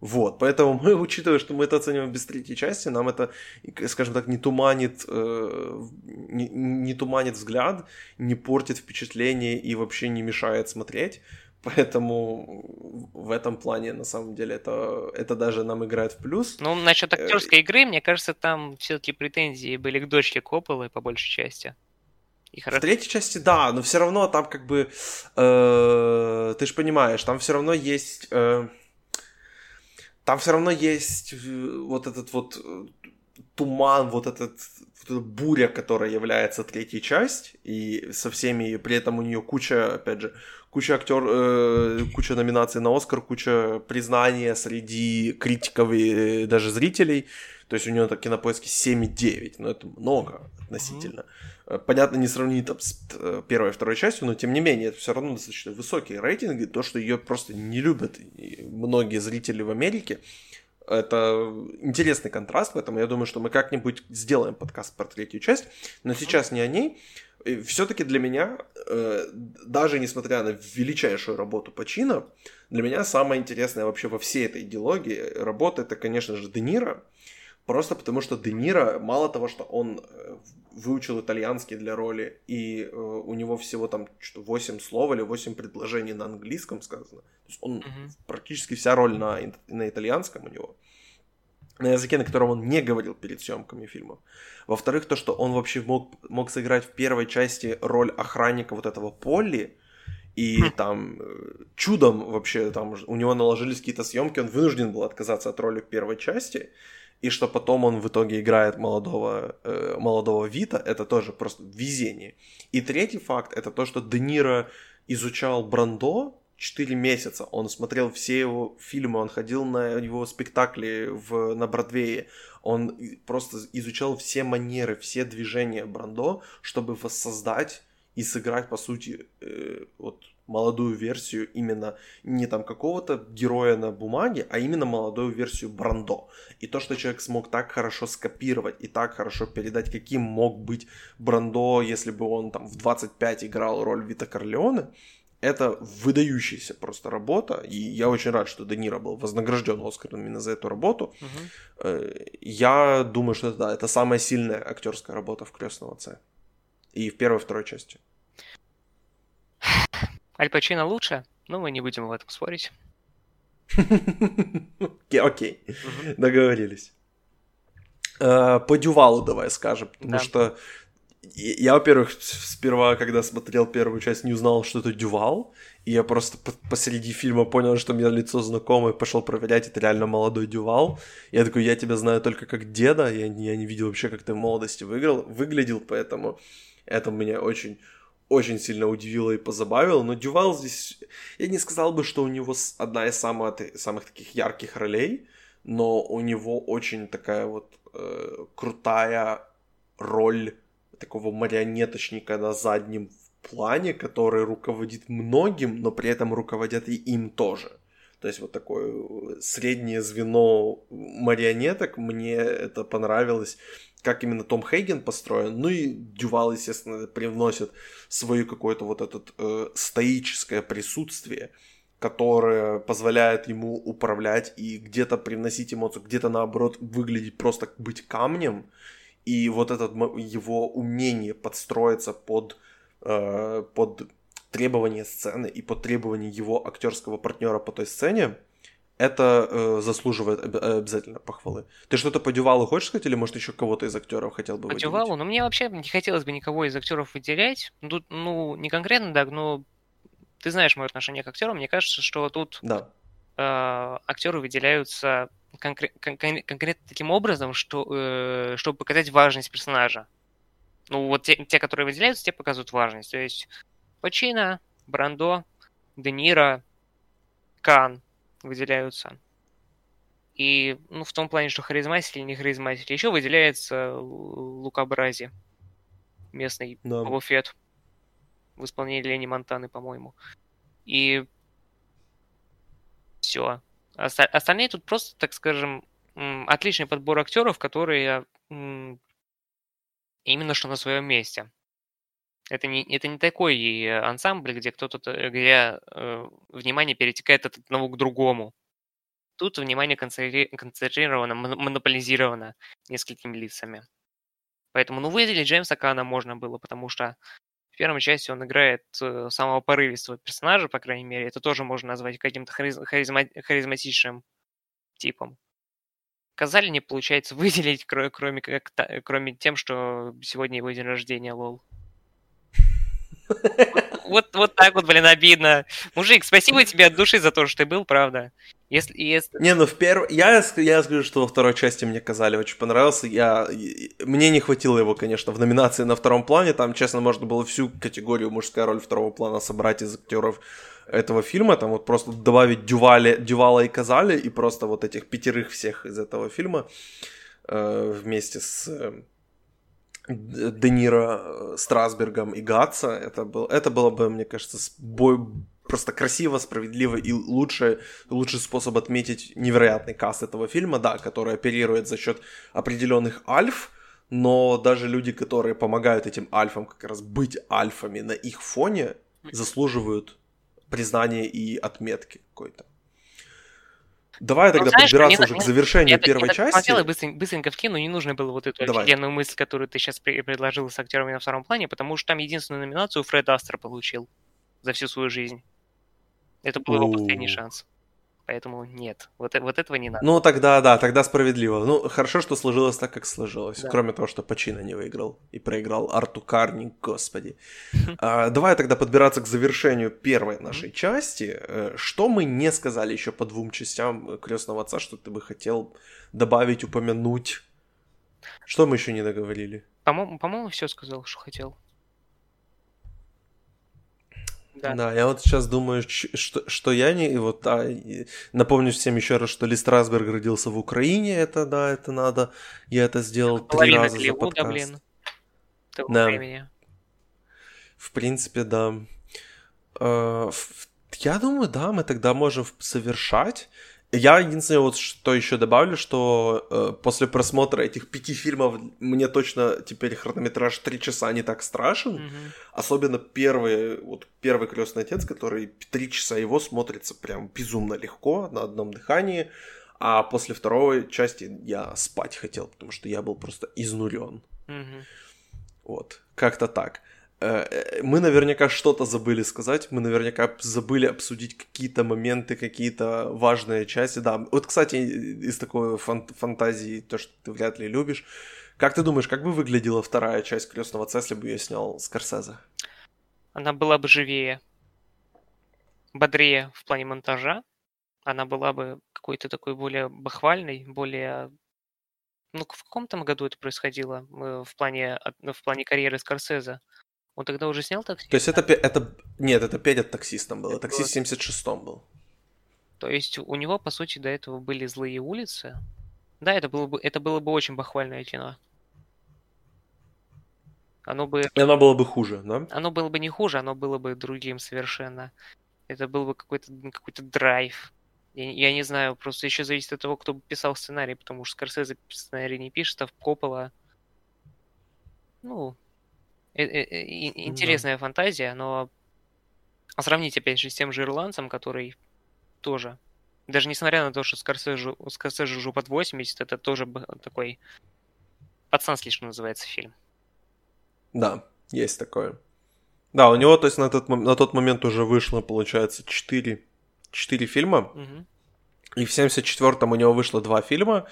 Вот, поэтому мы, учитывая, что мы это оцениваем без третьей части, нам это, скажем так, не туманит, э, не, не туманит взгляд, не портит впечатление и вообще не мешает смотреть. Поэтому в этом плане, на самом деле, это, это даже нам играет в плюс. Ну, насчет э, актерской игры, мне кажется, там все-таки претензии были к дочке Копполы по большей части. И хорошо. В третьей части, да, но все равно там как бы, э, ты же понимаешь, там все равно есть... Э, там все равно есть э, вот этот вот э, туман, вот этот вот эта буря, которая является третьей часть, и со всеми, при этом у нее куча, опять же, куча актер, э, куча номинаций на Оскар, куча признания среди критиков и даже зрителей. То есть у нее так кинопоиски 7,9, но это много относительно. Mm-hmm. Понятно, не сравнить там, с э, первой и второй частью, но тем не менее, это все равно достаточно высокие рейтинги. То, что ее просто не любят многие зрители в Америке, это интересный контраст, поэтому я думаю, что мы как-нибудь сделаем подкаст про третью часть, но сейчас не о ней. Все-таки для меня, э, даже несмотря на величайшую работу Пачино, для меня самое интересное вообще во всей этой идеологии работа это, конечно же, Де Ниро. Просто потому что Де Ниро, мало того, что он э, выучил итальянский для роли, и э, у него всего там что 8 слов или 8 предложений на английском сказано. То есть он mm-hmm. практически вся роль на, на итальянском у него. На языке, на котором он не говорил перед съемками фильмов. Во-вторых, то, что он вообще мог, мог сыграть в первой части роль охранника вот этого Полли, и хм. там э, чудом вообще там у него наложились какие-то съемки, он вынужден был отказаться от роли в первой части, и что потом он в итоге играет молодого, э, молодого Вита, это тоже просто везение. И третий факт, это то, что Де Ниро изучал Брандо 4 месяца, он смотрел все его фильмы, он ходил на его спектакли в, на Бродвее, он просто изучал все манеры, все движения Брандо, чтобы воссоздать и сыграть, по сути, э, вот молодую версию именно не там какого-то героя на бумаге, а именно молодую версию Брандо. И то, что человек смог так хорошо скопировать и так хорошо передать, каким мог быть Брандо, если бы он там в 25 играл роль Вита Корлеоне, это выдающаяся просто работа, и я очень рад, что Де Ниро был вознагражден Оскаром именно за эту работу. Угу. Я думаю, что это, да, это самая сильная актерская работа в «Крестном отце». И в первой и второй части. Аль Пачино лучше, но мы не будем в этом спорить. Окей, договорились. Э, по Дювалу давай скажем, потому что я, во-первых, сперва, когда смотрел первую часть, не узнал, что это Дювал, и я просто посреди фильма понял, что у меня лицо знакомое, пошел проверять, это реально молодой Дювал. Я такой, я тебя знаю только как деда, я, я не видел вообще, как ты в молодости выиграл, выглядел, поэтому это меня очень очень сильно удивило и позабавило, но Дювал здесь, я не сказал бы, что у него одна из самых, самых таких ярких ролей, но у него очень такая вот э, крутая роль такого марионеточника на заднем плане, который руководит многим, но при этом руководят и им тоже. То есть вот такое э, среднее звено марионеток, мне это понравилось как именно Том Хейген построен, ну и Дювал, естественно, привносит свое какое-то вот это э, стоическое присутствие, которое позволяет ему управлять и где-то привносить эмоцию, где-то наоборот выглядеть просто быть камнем, и вот это его умение подстроиться под, э, под требования сцены и под требования его актерского партнера по той сцене, это э, заслуживает об- обязательно похвалы. Ты что-то по Дювалу хочешь сказать, или может еще кого-то из актеров хотел бы По выделить? Дювалу, ну мне вообще не хотелось бы никого из актеров выделять. Ну, Тут, ну, не конкретно, да, но ты знаешь мое отношение к актерам. Мне кажется, что тут Да. э, актеры выделяются конкре- кон- кон- конкретно таким образом, что, э, чтобы показать важность персонажа. Ну, вот те, те, которые выделяются, те показывают важность. То есть Пачино, Брандо, Де Ниро, Кан выделяются. И, ну, в том плане, что харизматитель или не харизматитель. Еще выделяется Лу- Лука Брази, местный Да. Боба Фетт в исполнении Лени Монтаны, по-моему. И все. Остальные тут просто, так скажем, отличный подбор актеров, которые именно что на своем месте. Это не, это не такой э, ансамбль, где кто-то, т- где э, внимание перетекает от одного к другому. Тут внимание концентри- концентрировано, мон- монополизировано несколькими лицами. Поэтому, ну, выделить Джеймса Кана можно было, потому что в первой части он играет э, самого порывистого персонажа, по крайней мере. Это тоже можно назвать каким-то хариз- харизма- харизматичным типом. Казали не получается выделить, кро- кроме, как та- кроме тем, что сегодня его день рождения, лол. Вот, вот так вот, блин, обидно. Мужик, спасибо тебе от души за то, что ты был, правда. Если, если... Не, ну в первой... Я, я скажу, что во второй части мне Казали очень понравился. Я... Мне не хватило его, конечно, в номинации на втором плане. Там, честно, можно было всю категорию мужская роль второго плана собрать из актеров этого фильма. Там вот просто добавить Дювале, Дювала и Казали и просто вот этих пятерых всех из этого фильма э, вместе с э, Де Ниро, э, Страсбергом и Гатса. Это, был, это было бы, мне кажется, бой, просто красиво, справедливо и лучше, лучший способ отметить невероятный каст этого фильма, да, который оперирует за счет определенных альф, но даже люди, которые помогают этим альфам как раз быть альфами на их фоне, заслуживают признания и отметки какой-то. Давай тогда Ну, знаешь, подбираться мне уже к завершению Я, первой я части. и быстренько, быстренько вкину, не нужно было вот эту Давай. офигенную мысль, которую ты сейчас предложил с актерами на втором плане, потому что там единственную номинацию Фред Астер получил за всю свою жизнь. Это был его последний шанс. Поэтому нет, вот, э- вот этого не надо. Ну, тогда, да, тогда справедливо. Ну, хорошо, что сложилось так, как сложилось. Да. Кроме того, что Пачино не выиграл и проиграл Арту Карни, господи. А, давай тогда подбираться к завершению первой нашей части. Э, Что мы не сказали еще по двум частям Крестного Отца, что ты бы хотел добавить, упомянуть? Что мы еще не договорили? По-моему, по-моему, все сказал, что хотел. Да. Да, я вот сейчас думаю, что, что я не... и Вот, да, и напомню всем еще раз, что Ли Страсберг родился в Украине, это да, это надо. Я это сделал три раза за Голливуда, подкаст. блин. Того Да. времени. В принципе, да. В- Я думаю, да, мы тогда можем совершать. Я единственное, вот что еще добавлю, что э, после просмотра этих пяти фильмов мне точно теперь хронометраж три часа не так страшен. Мгм. Особенно первый, вот первый крестный отец, который три часа его смотрится прям безумно легко, на одном дыхании. А после второй части я спать хотел, потому что я был просто изнурен. Мгм. Вот, как-то так. Э, э, Мы наверняка что-то забыли сказать, мы наверняка забыли обсудить какие-то моменты, какие-то важные части. Да, вот, кстати, из такой фан- фантазии, то, что ты вряд ли любишь, как ты думаешь, как бы выглядела вторая часть Крестного Отца, если бы ее снял Скорсезе? Она была бы живее, бодрее в плане монтажа. Она была бы какой-то такой более бахвальной, более... Ну, в каком там году это происходило э, в плане, в плане карьеры Скорсезе? Он тогда уже снял такси? То есть это, это... Нет, это перед таксистом было, Это таксист было- в 76-м был. То есть у него, по сути, до этого были злые улицы. Да, это было бы, это было бы очень бахвальное кино. Оно бы, И оно было бы хуже, да? оно было бы не хуже, оно было бы другим совершенно. Это был бы какой-то какой-то драйв. Я, я не знаю, просто еще зависит от того, кто писал сценарий, потому что Скорсезе сценарий не пишет, а Коппола... Ну, э- э- э, интересная фантазия, но сравнить, опять же, с тем же ирландцем, который тоже, даже несмотря на то, что Скорсеже, Скорсеже уже под 80, это тоже такой Пацанский, что называется, фильм. Да, есть такое. Да, у него, то есть, на тот, на тот момент уже вышло, получается, 4, 4 фильма. Мгм. И в 74-м у него вышло два фильма.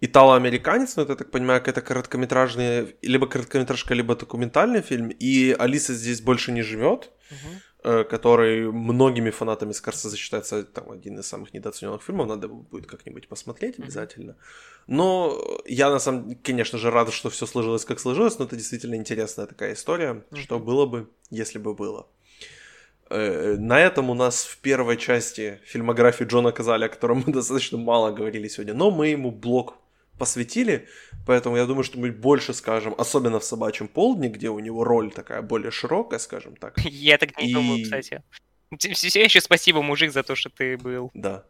Итало-американец, ну, это, я так понимаю, какая-то короткометражная, либо короткометражка, либо документальный фильм. И Алиса здесь больше не живет, э, который многими фанатами Скорсезе считается там, один из самых недооцененных фильмов. Надо будет как-нибудь посмотреть обязательно. Но я, на самом конечно же, рад, что все сложилось, как сложилось, но это действительно интересная такая история, что Мгм. было бы, если бы было. Э, На этом у нас в первой части фильмографии Джона Казали, о котором мы достаточно мало говорили сегодня, но мы ему блок посвятили, поэтому я думаю, что мы больше скажем, особенно в «Собачьем полдне», где у него роль такая более широкая, скажем так. Я так не думаю, И- кстати. Все еще спасибо, мужик, за то, что ты был. Да.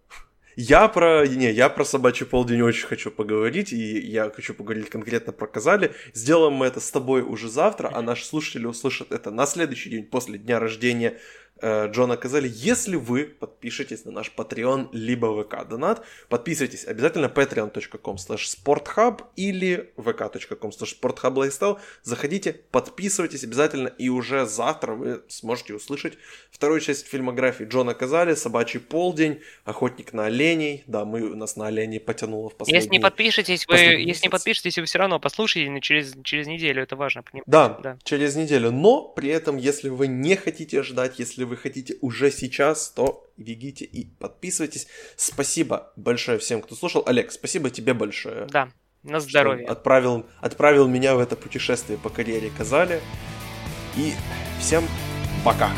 Я про... Не, я про «Собачий полдень» очень хочу поговорить, и я хочу поговорить конкретно про Казали. Сделаем мы это с тобой уже завтра, а наши слушатели услышат это на следующий день после дня рождения Джона Казали. Если вы подпишетесь на наш Patreon либо ВК Донат, подписывайтесь обязательно patreon.com sporthub или vk.com sporthub Заходите, подписывайтесь обязательно, и уже завтра вы сможете услышать вторую часть фильмографии Джона Казали, «Собачий полдень», «Охотник на оленей». Да, мы, у нас на оленей потянуло в последний... Если не подпишетесь, вы, если месяц. не подпишетесь, вы все равно послушаете через, через неделю, это важно понимать. Да, Да. через неделю. Но при этом, если вы не хотите ждать, если вы хотите уже сейчас, то бегите и подписывайтесь. Спасибо большое всем, кто слушал. Олег, спасибо тебе большое. Да, на здоровье. Отправил, отправил меня в это путешествие по карьере Казали. И всем пока.